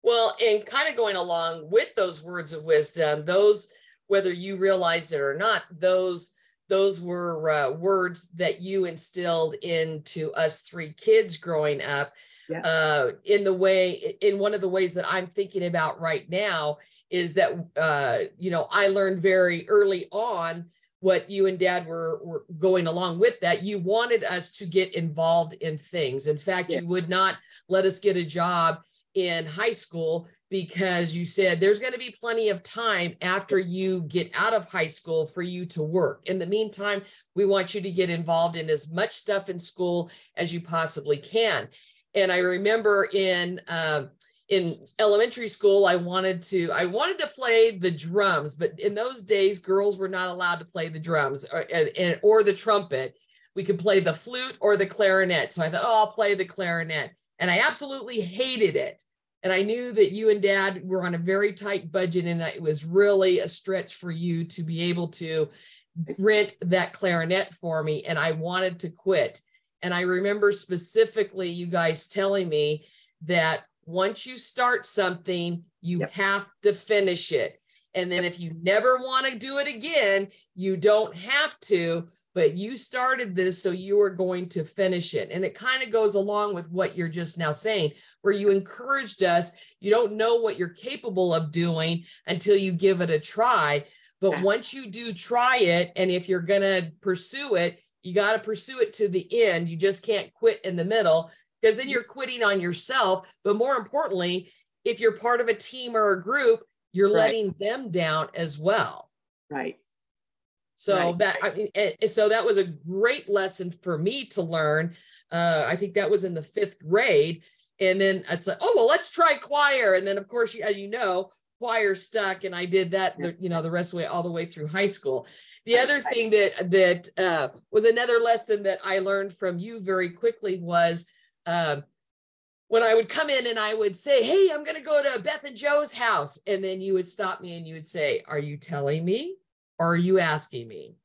Well, and kind of going along with those words of wisdom, those, whether you realized it or not, those those were uh, words that you instilled into us three kids growing up yeah. uh, in the way in one of the ways that i'm thinking about right now is that uh, you know i learned very early on what you and dad were, were going along with that you wanted us to get involved in things in fact yeah. you would not let us get a job in high school because you said there's going to be plenty of time after you get out of high school for you to work. In the meantime, we want you to get involved in as much stuff in school as you possibly can. And I remember in uh, in elementary school i wanted to i wanted to play the drums but in those days girls were not allowed to play the drums or, or the trumpet. We could play the flute or the clarinet. So i thought oh i'll play the clarinet. And i absolutely hated it. And i knew that you and dad were on a very tight budget and it was really a stretch for you to be able to rent that clarinet for me. And i wanted to quit and i remember specifically you guys telling me that once you start something, you yep. have to finish it. And then if you never want to do it again, you don't have to, but you started this, so you are going to finish it. And it kind of goes along with what you're just now saying, where you encouraged us. You don't know what you're capable of doing until you give it a try. But once you do try it, and if you're going to pursue it, you got to pursue it to the end. You just can't quit in the middle because then you're quitting on yourself. But more importantly, if you're part of a team or a group, you're right. letting them down as well. Right. So right. that I mean, so that was a great lesson for me to learn. Uh, I think that was in the fifth grade, and then it's like, oh well, let's try choir. And then of course, as you know, choir stuck, and I did that. The, you know, the rest of the way all the way through high school. The other thing that that uh, was another lesson that I learned from you very quickly was um, when I would come in and I would say, Hey, I'm going to go to Beth and Joe's house. And then you would stop me and you would say, Are you telling me or are you asking me?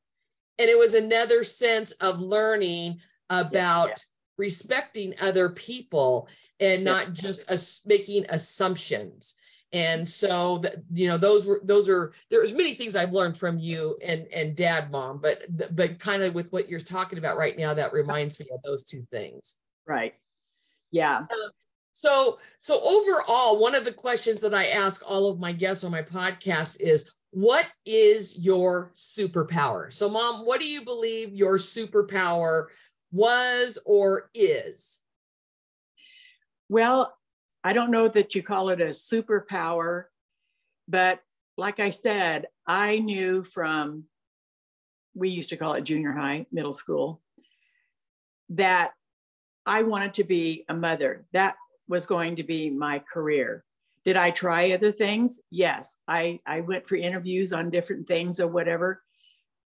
And it was another sense of learning about yeah, yeah. respecting other people and not just us making assumptions. And so that you know those were those are there's many things I've learned from you and and dad mom but but kind of with what you're talking about right now that reminds me of those two things. Right yeah. Uh, so, so overall, one of the questions that I ask all of my guests on my podcast is, what is your superpower? So, mom, what do you believe your superpower was or is? Well, I don't know that you call it a superpower, but like I said, I knew from, we used to call it junior high, middle school, that I wanted to be a mother. That was going to be my career. Did I try other things? Yes. I, I went for interviews on different things or whatever,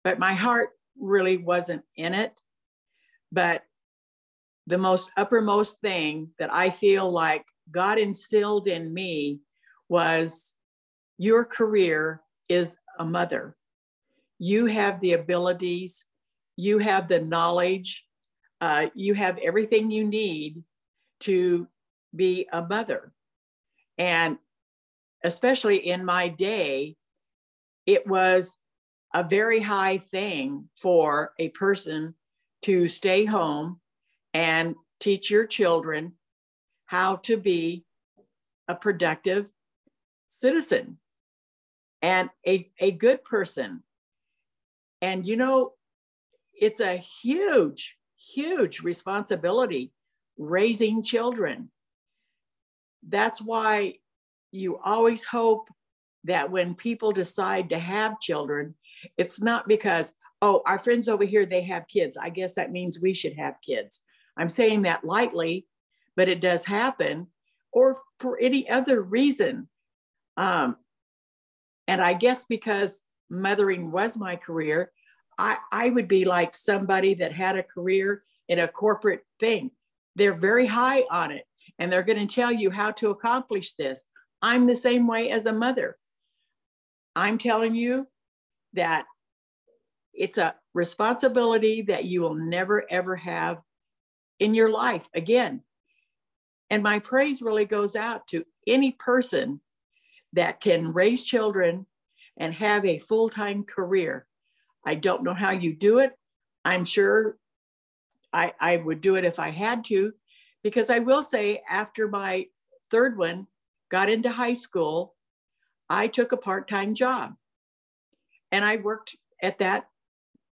but my heart really wasn't in it. But the most uppermost thing that I feel like God instilled in me was your career is a mother. You have the abilities, you have the knowledge, uh, you have everything you need to be a mother. And especially in my day, it was a very high thing for a person to stay home and teach your children how to be a productive citizen and a, a good person. And you know, it's a huge huge responsibility raising children. That's why you always hope that when people decide to have children, it's not because, oh, our friends over here, they have kids. I guess that means we should have kids. I'm saying that lightly, but it does happen, or for any other reason. Um, and I guess because mothering was my career, I, I would be like somebody that had a career in a corporate thing. They're very high on it and they're going to tell you how to accomplish this. I'm the same way as a mother. I'm telling you that it's a responsibility that you will never ever have in your life again. And my praise really goes out to any person that can raise children and have a full time career I don't know how you do it. I'm sure I, I would do it if I had to, because I will say, after my third one got into high school, I took a part time job and I worked at that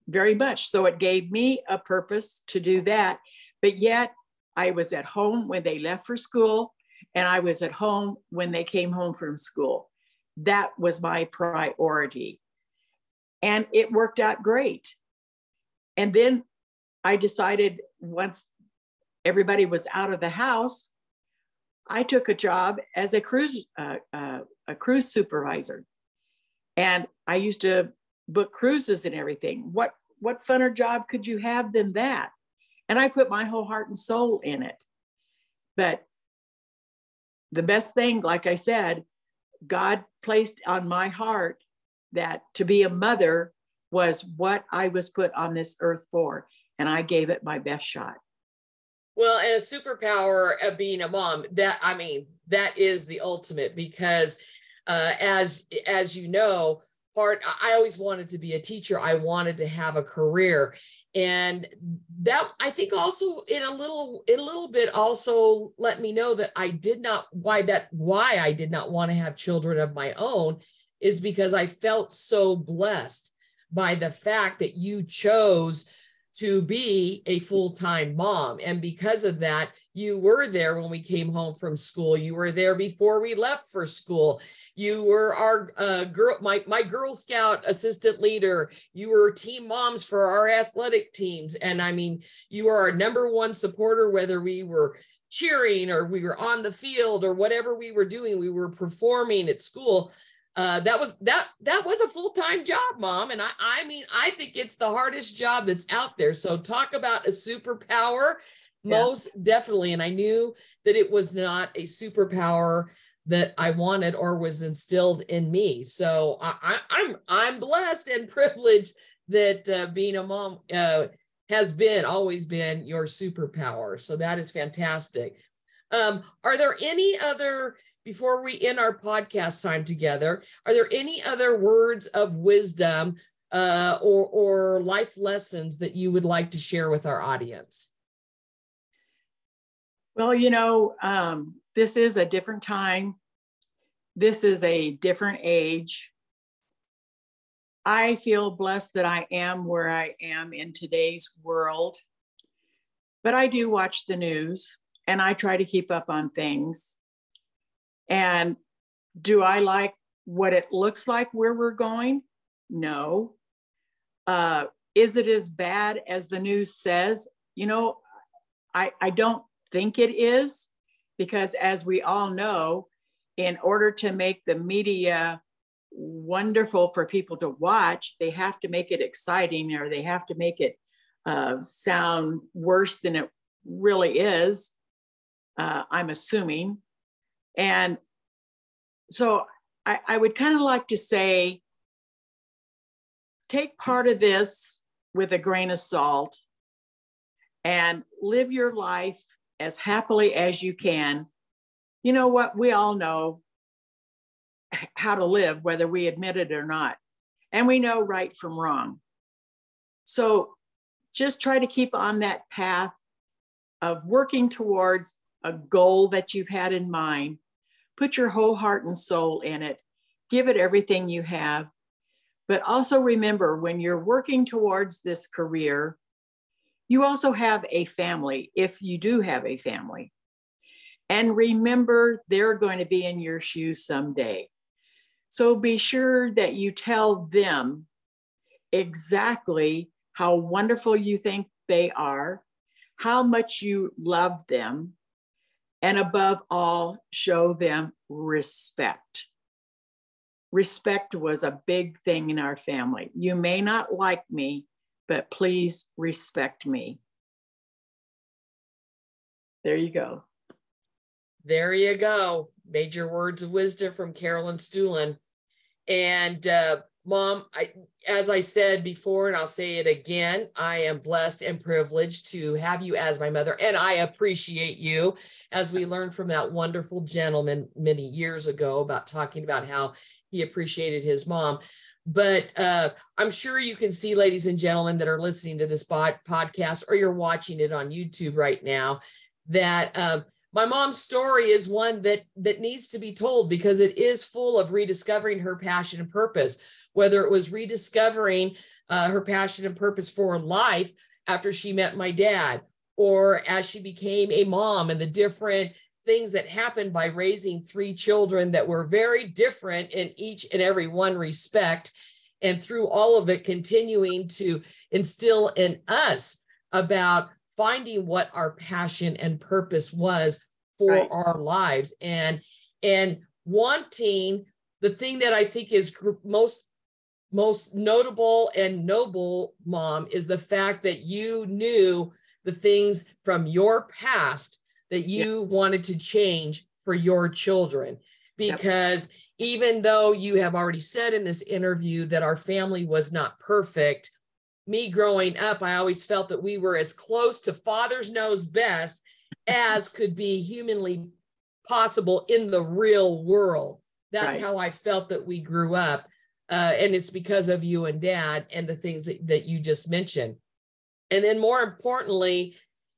very much. So it gave me a purpose to do that. But yet, I was at home when they left for school, and I was at home when they came home from school. That was my priority and it worked out great. And then I decided once everybody was out of the house, I took a job as a cruise uh, uh, a cruise supervisor, and I used to book cruises and everything. What what funner job could you have than that? And I put my whole heart and soul in it. But the best thing, like I said, God placed on my heart that to be a mother was what I was put on this earth for. And I gave it my best shot. Well, and a superpower of being a mom, that I mean, that is the ultimate because uh, as as you know, part I always wanted to be a teacher. I wanted to have a career. And that I think also in a little in a little bit also let me know that I did not why that why I did not want to have children of my own is because I felt so blessed by the fact that you chose to be a full-time mom. And because of that you were there when we came home from school. You were there before we left for school. You were our uh, girl my, my girl scout assistant leader. You were team moms for our athletic teams. And i mean you were our number one supporter whether we were cheering or we were on the field or whatever we were doing we were performing at school uh, that was that that was a full-time job mom and I, I mean i think it's the hardest job that's out there. So talk about a superpower. Yeah. most definitely and i knew that it was not a superpower that i wanted or was instilled in me. So I, I, i'm i'm blessed and privileged that uh, being a mom uh, has been always been your superpower. So that is fantastic. Um, are there any other before we end our podcast time together, are there any other words of wisdom uh, or, or life lessons that you would like to share with our audience? Well, you know, um, this is a different time. This is a different age. I feel blessed that I am where I am in today's world. But I do watch the news and I try to keep up on things. And do I like what it looks like where we're going? No. Uh, is it as bad as the news says? You know, I, I don't think it is because, as we all know, in order to make the media wonderful for people to watch, they have to make it exciting or they have to make it uh, sound worse than it really is. Uh, I'm assuming. And so I, I would kind of like to say take part of this with a grain of salt and live your life as happily as you can. You know what? We all know how to live, whether we admit it or not. And we know right from wrong. So just try to keep on that path of working towards a goal that you've had in mind Put your whole heart and soul in it. Give it everything you have. But also remember when you're working towards this career, you also have a family, if you do have a family. And remember, they're going to be in your shoes someday. So be sure that you tell them exactly how wonderful you think they are, how much you love them, and above all, show them respect. Respect was a big thing in our family. You may not like me, but please respect me. There you go. There you go. Major words of wisdom from Carolyn Stueland. And uh, Mom, I, as I said before, and I'll say it again, I am blessed and privileged to have you as my mother, and I appreciate you as we learned from that wonderful gentleman many years ago about talking about how he appreciated his mom. But uh, I'm sure you can see, ladies and gentlemen, that are listening to this podcast or you're watching it on YouTube right now, that uh, my mom's story is one that that needs to be told because it is full of rediscovering her passion and purpose whether it was rediscovering uh, her passion and purpose for life after she met my dad, or as she became a mom and the different things that happened by raising three children that were very different in each and every one respect. And through all of it, continuing to instill in us about finding what our passion and purpose was for right. our lives and and wanting the thing that I think is most most notable and noble mom is the fact that you knew the things from your past that you yep. wanted to change for your children because yep. even though you have already said in this interview that our family was not perfect me growing up i always felt that we were as close to father's knows best as could be humanly possible in the real world that's right. how i felt that we grew up uh, and it's because of you and dad and the things that, that you just mentioned. And then more importantly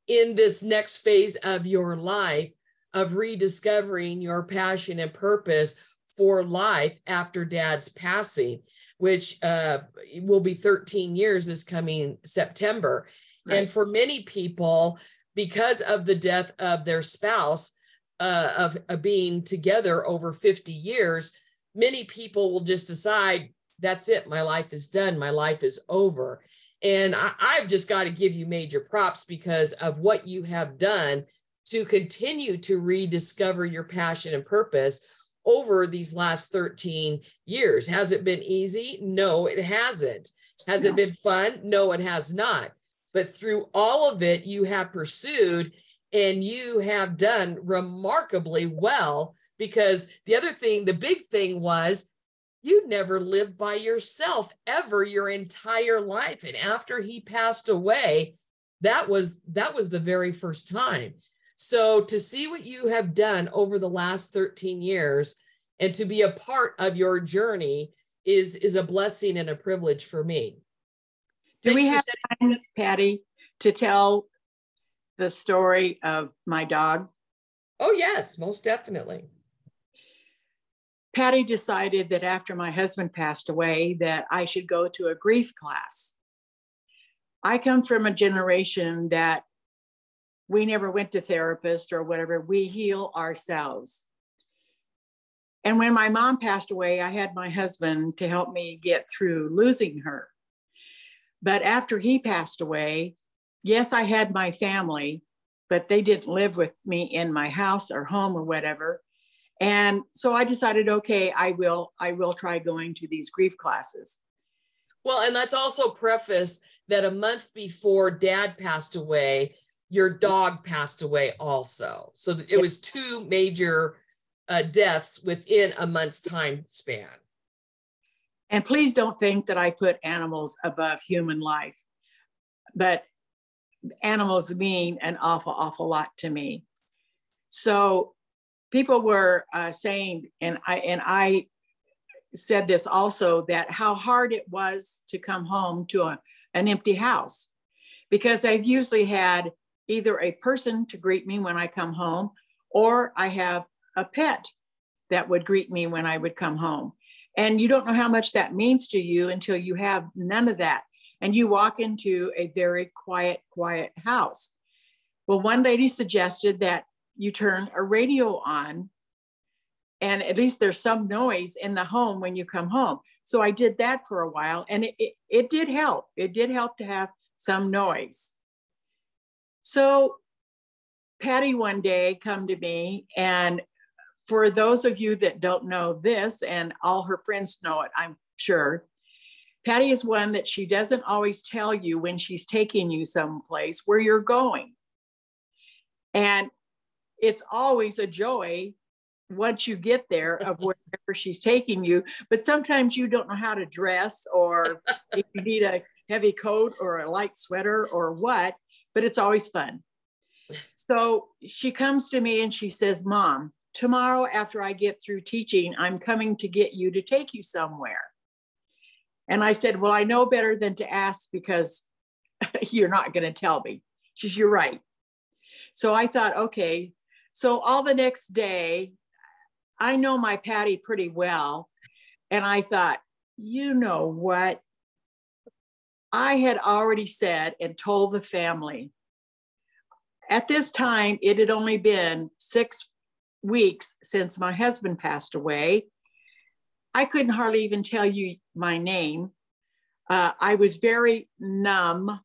in this next phase of your life of rediscovering your passion and purpose for life after dad's passing which uh, will be 13 years this coming september. And for many people because of the death of their spouse uh, of, of being together over 50 years many people will just decide that's it my life is done my life is over and I, have just got to give you major props because of what you have done to continue to rediscover your passion and purpose over these last 13 years. Has it been easy? No, it hasn't. Has no. it been fun? No, it has not. But through all of it, you have pursued and you have done remarkably well because the other thing, the big thing was you never lived by yourself ever your entire life. And after he passed away that was that was the very first time. So to see what you have done over the last 13 years and to be a part of your journey is is a blessing and a privilege for me. Do Thanks we have time patty to tell the story of my dog? Oh yes most definitely Patty decided that after my husband passed away that I should go to a grief class. I come from a generation that we never went to therapist or whatever, we heal ourselves. And when my mom passed away, I had my husband to help me get through losing her. But after he passed away, yes, I had my family, but they didn't live with me in my house or home or whatever. And so I decided, okay, I will, I will try going to these grief classes. Well, and let's also preface that a month before dad passed away, your dog passed away also. So it was two major uh, deaths within a month's time span. And please don't think that I put animals above human life, but animals mean an awful, awful lot to me. So people were uh, saying, and I and I said this also that how hard it was to come home to a, an empty house, because I've usually had either a person to greet me when I come home, or I have a pet that would greet me when I would come home. And you don't know how much that means to you until you have none of that. And you walk into a very quiet, quiet house. Well, one lady suggested that you turn a radio on and at least there's some noise in the home when you come home. So I did that for a while and it, it, it, did help. It did help to have some noise. So Patty one day come to me and for those of you that don't know this and all her friends know it, I'm sure, Patty is one that she doesn't always tell you when she's taking you someplace where you're going. And it's always a joy once you get there of wherever she's taking you. But sometimes you don't know how to dress or if you need a heavy coat or a light sweater or what, but it's always fun. So she comes to me and she says, Mom, tomorrow after I get through teaching, I'm coming to get you to take you somewhere. And I said, Well, I know better than to ask because you're not going to tell me. She says, You're right. So I thought, okay, so all the next day, I know my Patty pretty well. And I thought, you know what? I had already said and told the family. At this time, it had only been six weeks since my husband passed away. I couldn't hardly even tell you my name. Uh, I was very numb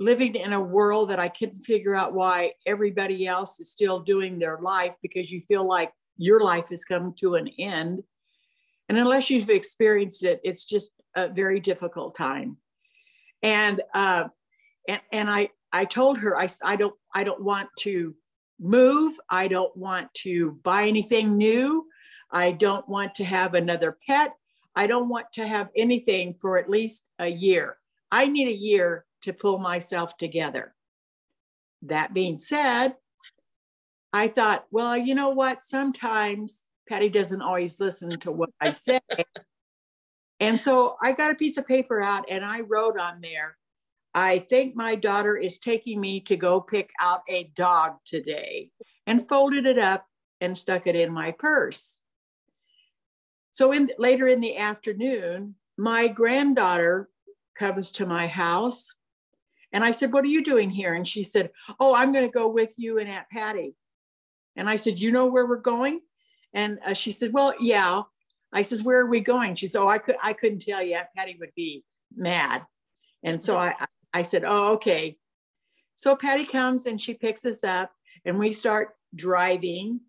living in a world that I couldn't figure out why everybody else is still doing their life because you feel like your life has come to an end. And unless you've experienced it, it's just a very difficult time. And uh, and, and I I told her I, I don't I don't want to move. I don't want to buy anything new. I don't want to have another pet. I don't want to have anything for at least a year. I need a year to pull myself together. That being said, I thought, well, you know what? Sometimes Patty doesn't always listen to what I say. and so I got a piece of paper out and I wrote on there, I think my daughter is taking me to go pick out a dog today, and folded it up and stuck it in my purse. So in later in the afternoon, my granddaughter comes to my house and I said, What are you doing here? And she said, Oh, I'm going to go with you and Aunt Patty. And I said, You know where we're going? And uh, she said, Well, yeah. I says, Where are we going? She said, Oh, I, could, I couldn't tell you. Aunt Patty would be mad. And so I, I said, Oh, okay. So Patty comes and she picks us up and we start driving.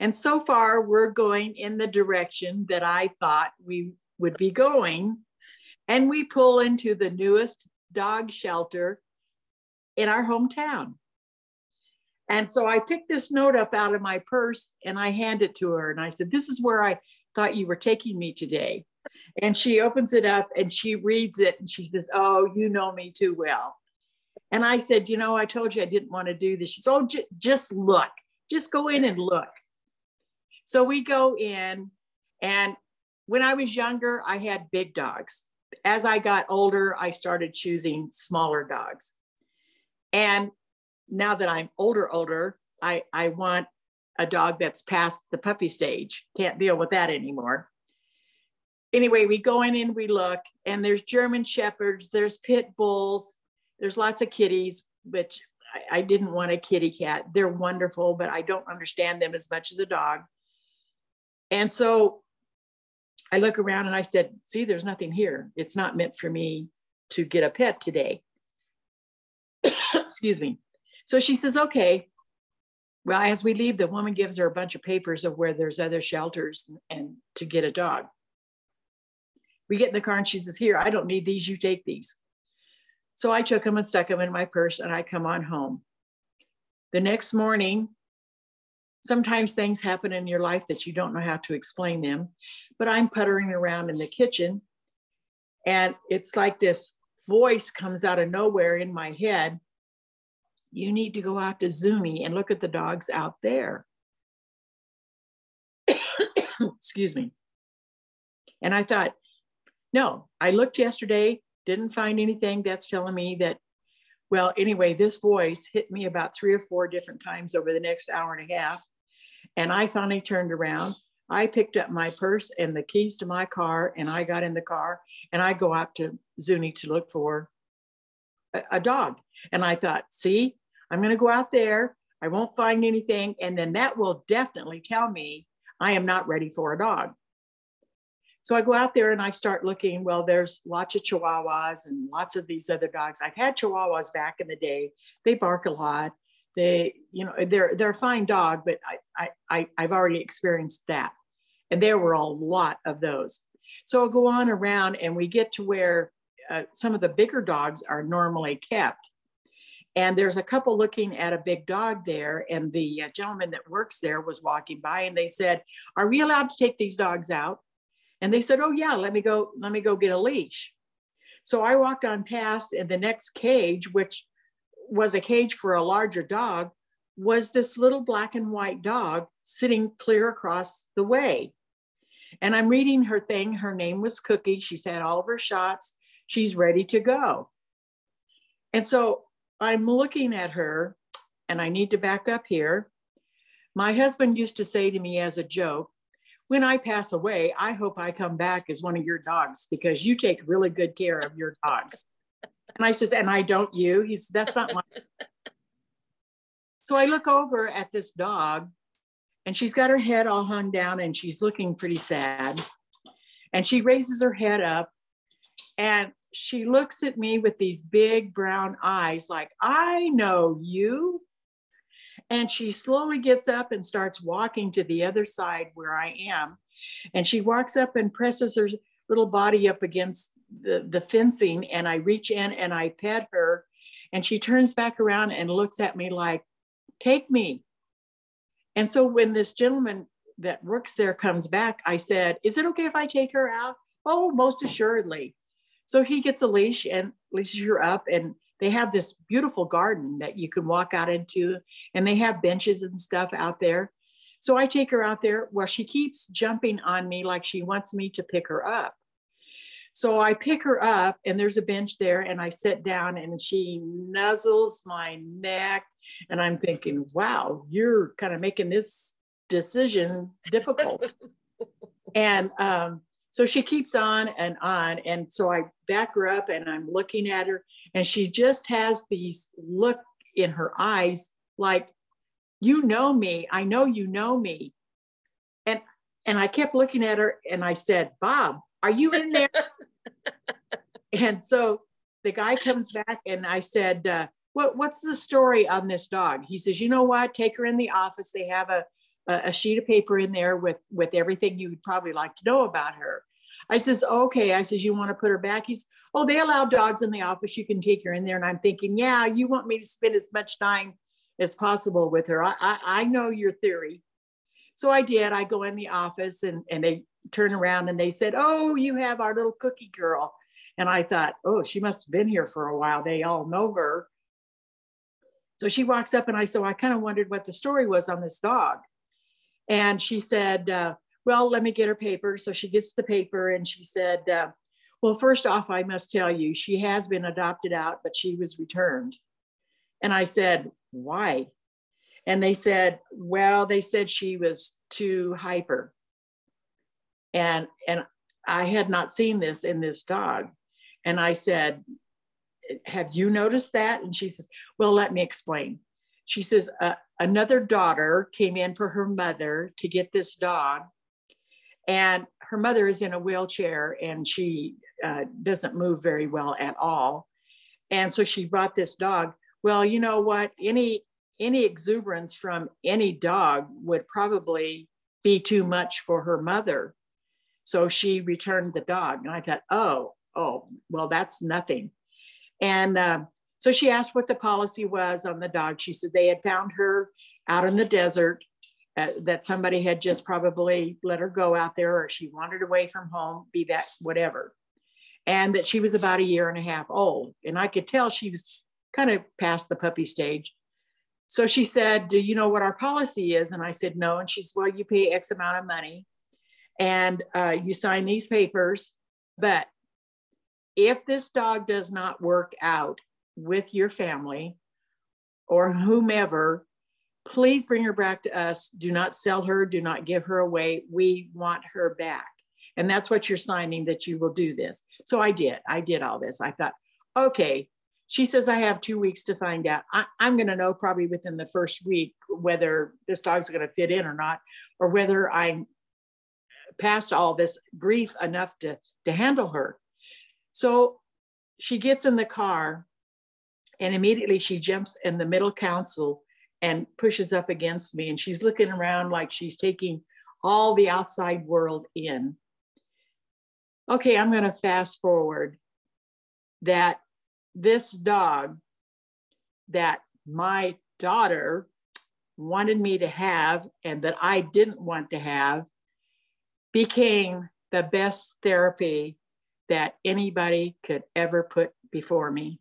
And so far, we're going in the direction that I thought we would be going. And we pull into the newest dog shelter in our hometown. And so I picked this note up out of my purse and I hand it to her. And I said, This is where I thought you were taking me today. And she opens it up and she reads it and she says, Oh, you know me too well. And I said, You know, I told you I didn't want to do this. She said, Oh, j- just look, just go in and look. So we go in. And when I was younger, I had big dogs as I got older, I started choosing smaller dogs. And now that I'm older, older, I, I want a dog that's past the puppy stage. Can't deal with that anymore. Anyway, we go in and we look, and there's German Shepherds, there's pit bulls, there's lots of kitties, which I, I didn't want a kitty cat. They're wonderful, but I don't understand them as much as a dog. And so I look around and I said, see, there's nothing here. It's not meant for me to get a pet today. Excuse me. So she says, okay. Well, as we leave, the woman gives her a bunch of papers of where there's other shelters and to get a dog. We get in the car and she says, here, I don't need these. You take these. So I took them and stuck them in my purse and I come on home. The next morning, sometimes things happen in your life that you don't know how to explain them. But I'm puttering around in the kitchen and it's like this voice comes out of nowhere in my head. You need to go out to Zuni and look at the dogs out there. Excuse me. And I thought, no, I looked yesterday, didn't find anything that's telling me that well, anyway, this voice hit me about three or four different times over the next hour and a half. And I finally turned around. I picked up my purse and the keys to my car, and I got in the car and I go out to Zuni to look for a, a dog. And I thought, see, I'm going to go out there. I won't find anything. And then that will definitely tell me I am not ready for a dog. So I go out there and I start looking. Well, there's lots of Chihuahuas and lots of these other dogs. I've had Chihuahuas back in the day. They bark a lot they you know they're they're a fine dog but I, I i've already experienced that. And there were a lot of those. So i'll go on around and we get to where uh, some of the bigger dogs are normally kept. And there's a couple looking at a big dog there and the uh, gentleman that works there was walking by and they said are we allowed to take these dogs out? And they said oh yeah let me go let me go get a leash. So i walked on past and the next cage which was a cage for a larger dog was this little black and white dog sitting clear across the way. And I'm reading her thing. Her name was Cookie. She's had all of her shots. She's ready to go. And so I'm looking at her, and I need to back up here. My husband used to say to me as a joke, when I pass away, I hope I come back as one of your dogs because you take really good care of your dogs. And I says, and I don't you. He's that's not my. so I look over at this dog and she's got her head all hung down and she's looking pretty sad. And she raises her head up and she looks at me with these big brown eyes, like, I know you. And she slowly gets up and starts walking to the other side where I am. And she walks up and presses her little body up against the, the fencing. And I reach in and I pet her. And she turns back around and looks at me like, Take me. And so when this gentleman that works there comes back, I said, Is it okay if I take her out? Oh, most assuredly. So he gets a leash and leashes her up, and they have this beautiful garden that you can walk out into, and they have benches and stuff out there. So I take her out there. Well, she keeps jumping on me like she wants me to pick her up. So I pick her up, and there's a bench there, and I sit down, and she nuzzles my neck. And I'm thinking, wow, you're kind of making this decision difficult. and um, so she keeps on and on. And so I back her up and I'm looking at her, and she just has these look in her eyes like, you know me. I know you know me. And and I kept looking at her and I said, Bob, are you in there? and so the guy comes back and I said, uh, what, what's the story on this dog? He says, you know what? Take her in the office. They have a, a, sheet of paper in there with, with everything you would probably like to know about her. I says, okay. I says, you want to put her back? He's, oh, they allow dogs in the office. You can take her in there. And I'm thinking, yeah, you want me to spend as much time as possible with her. I, I, I know your theory. So I did. I go in the office and, and they turn around and they said, oh, you have our little cookie girl. And I thought, oh, she must have been here for a while. They all know her. So she walks up and I so I kind of wondered what the story was on this dog. And she said, uh, Well, let me get her paper. So she gets the paper and she said, uh, Well, first off, I must tell you, she has been adopted out, but she was returned. And I said, Why? And they said, Well, they said she was too hyper. And, and I had not seen this in this dog. And I said, Have you noticed that? And she says, Well, let me explain. She says, uh, another daughter came in for her mother to get this dog. And her mother is in a wheelchair and she uh, doesn't move very well at all. And so she brought this dog. Well, you know what? Any any exuberance from any dog would probably be too much for her mother. So she returned the dog. And I thought, oh, oh, well, that's nothing. And uh, so she asked what the policy was on the dog. She said they had found her out in the desert, uh, that somebody had just probably let her go out there or she wandered away from home, be that whatever. And that she was about a year and a half old. And I could tell she was kind of past the puppy stage. So she said, Do you know what our policy is? And I said, No. And she said, Well, you pay X amount of money and uh, you sign these papers. But if this dog does not work out with your family or whomever, please bring her back to us. Do not sell her, do not give her away. We want her back. And that's what you're signing that you will do this. So I did. I did all this. I thought, okay. She says, I have two weeks to find out. I, am going to know probably within the first week whether this dog's going to fit in or not, or whether I'm past all this grief enough to, to handle her. So she gets in the car and immediately she jumps in the middle console and pushes up against me. And she's looking around like she's taking all the outside world in. Okay, I'm going to fast forward that this dog that my daughter wanted me to have and that I didn't want to have became the best therapy that anybody could ever put before me.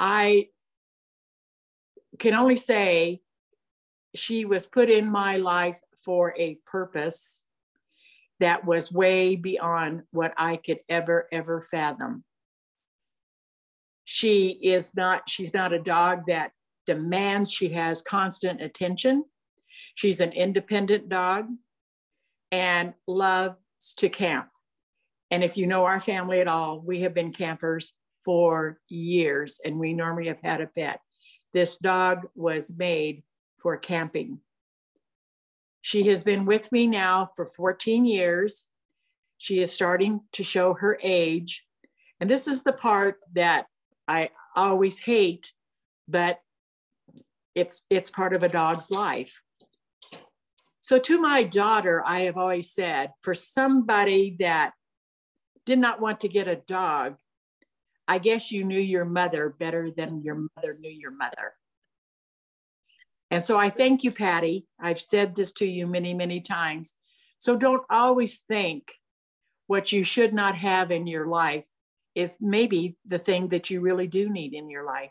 I can only say she was put in my life for a purpose that was way beyond what I could ever, ever fathom. She is not, she's not a dog that demands she has constant attention. She's an independent dog and loves to camp. And if you know our family at all, we have been campers for years and we normally have had a pet. This dog was made for camping. She has been with me now for 14 years. She is starting to show her age. And this is the part that I always hate, but it's it's part of a dog's life. So to my daughter, I have always said, for somebody that did not want to get a dog, I guess you knew your mother better than your mother knew your mother. And so I thank you, Patty. I've said this to you many, many times. So don't always think what you should not have in your life is maybe the thing that you really do need in your life.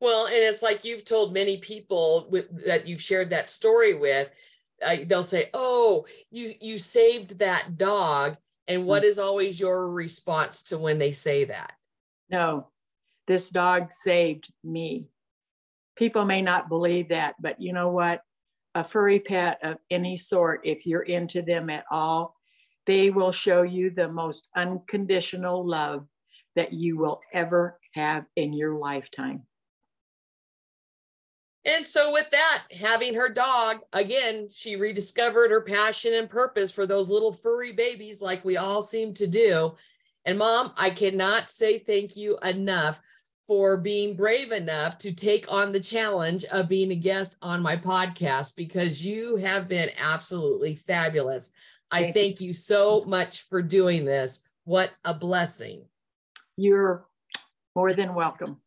Well, and it's like you've told many people with, that you've shared that story with. Uh, they'll say, "Oh, you you saved that dog," and what mm-hmm. is always your response to when they say that? No, this dog saved me. People may not believe that, but you know what? A furry pet of any sort, if you're into them at all, they will show you the most unconditional love that you will ever have in your lifetime. And so, with that, having her dog, again, she rediscovered her passion and purpose for those little furry babies, like we all seem to do. And, mom, I cannot say thank you enough for being brave enough to take on the challenge of being a guest on my podcast because you have been absolutely fabulous. I thank you so much for doing this. What a blessing. You're more than welcome.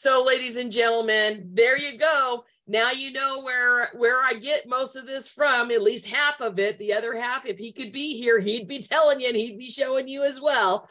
So, ladies and gentlemen, there you go. Now you know where where I get most of this from, at least half of it. The other half, if he could be here, he'd be telling you and he'd be showing you as well.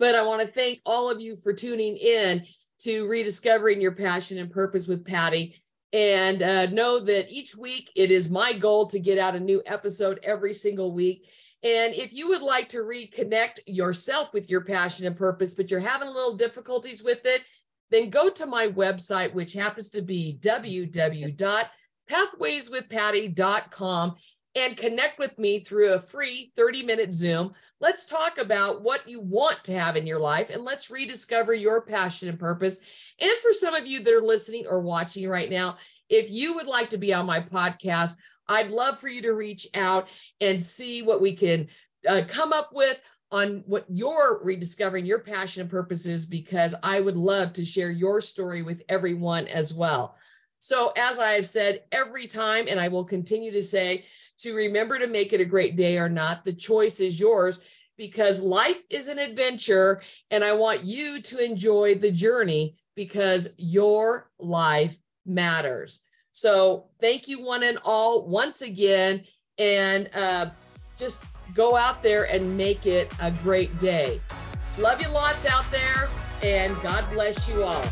But I want to thank all of you for tuning in to rediscovering your passion and purpose with Patty and uh, know that each week it is my goal to get out a new episode every single week. And if you would like to reconnect yourself with your passion and purpose, but you're having a little difficulties with it, then go to my website, which happens to be www.pathwayswithpatty.com and connect with me through a free 30 minute Zoom. Let's talk about what you want to have in your life and let's rediscover your passion and purpose. And for some of you that are listening or watching right now, if you would like to be on my podcast, I'd love for you to reach out and see what we can uh, come up with on what you're rediscovering your passion and purpose is because I would love to share your story with everyone as well. So, as I have said every time, and I will continue to say, to remember to make it a great day or not. The choice is yours because life is an adventure and I want you to enjoy the journey because your life matters. So thank you one and all once again and uh, just go out there and make it a great day. Love you lots out there and God bless you all.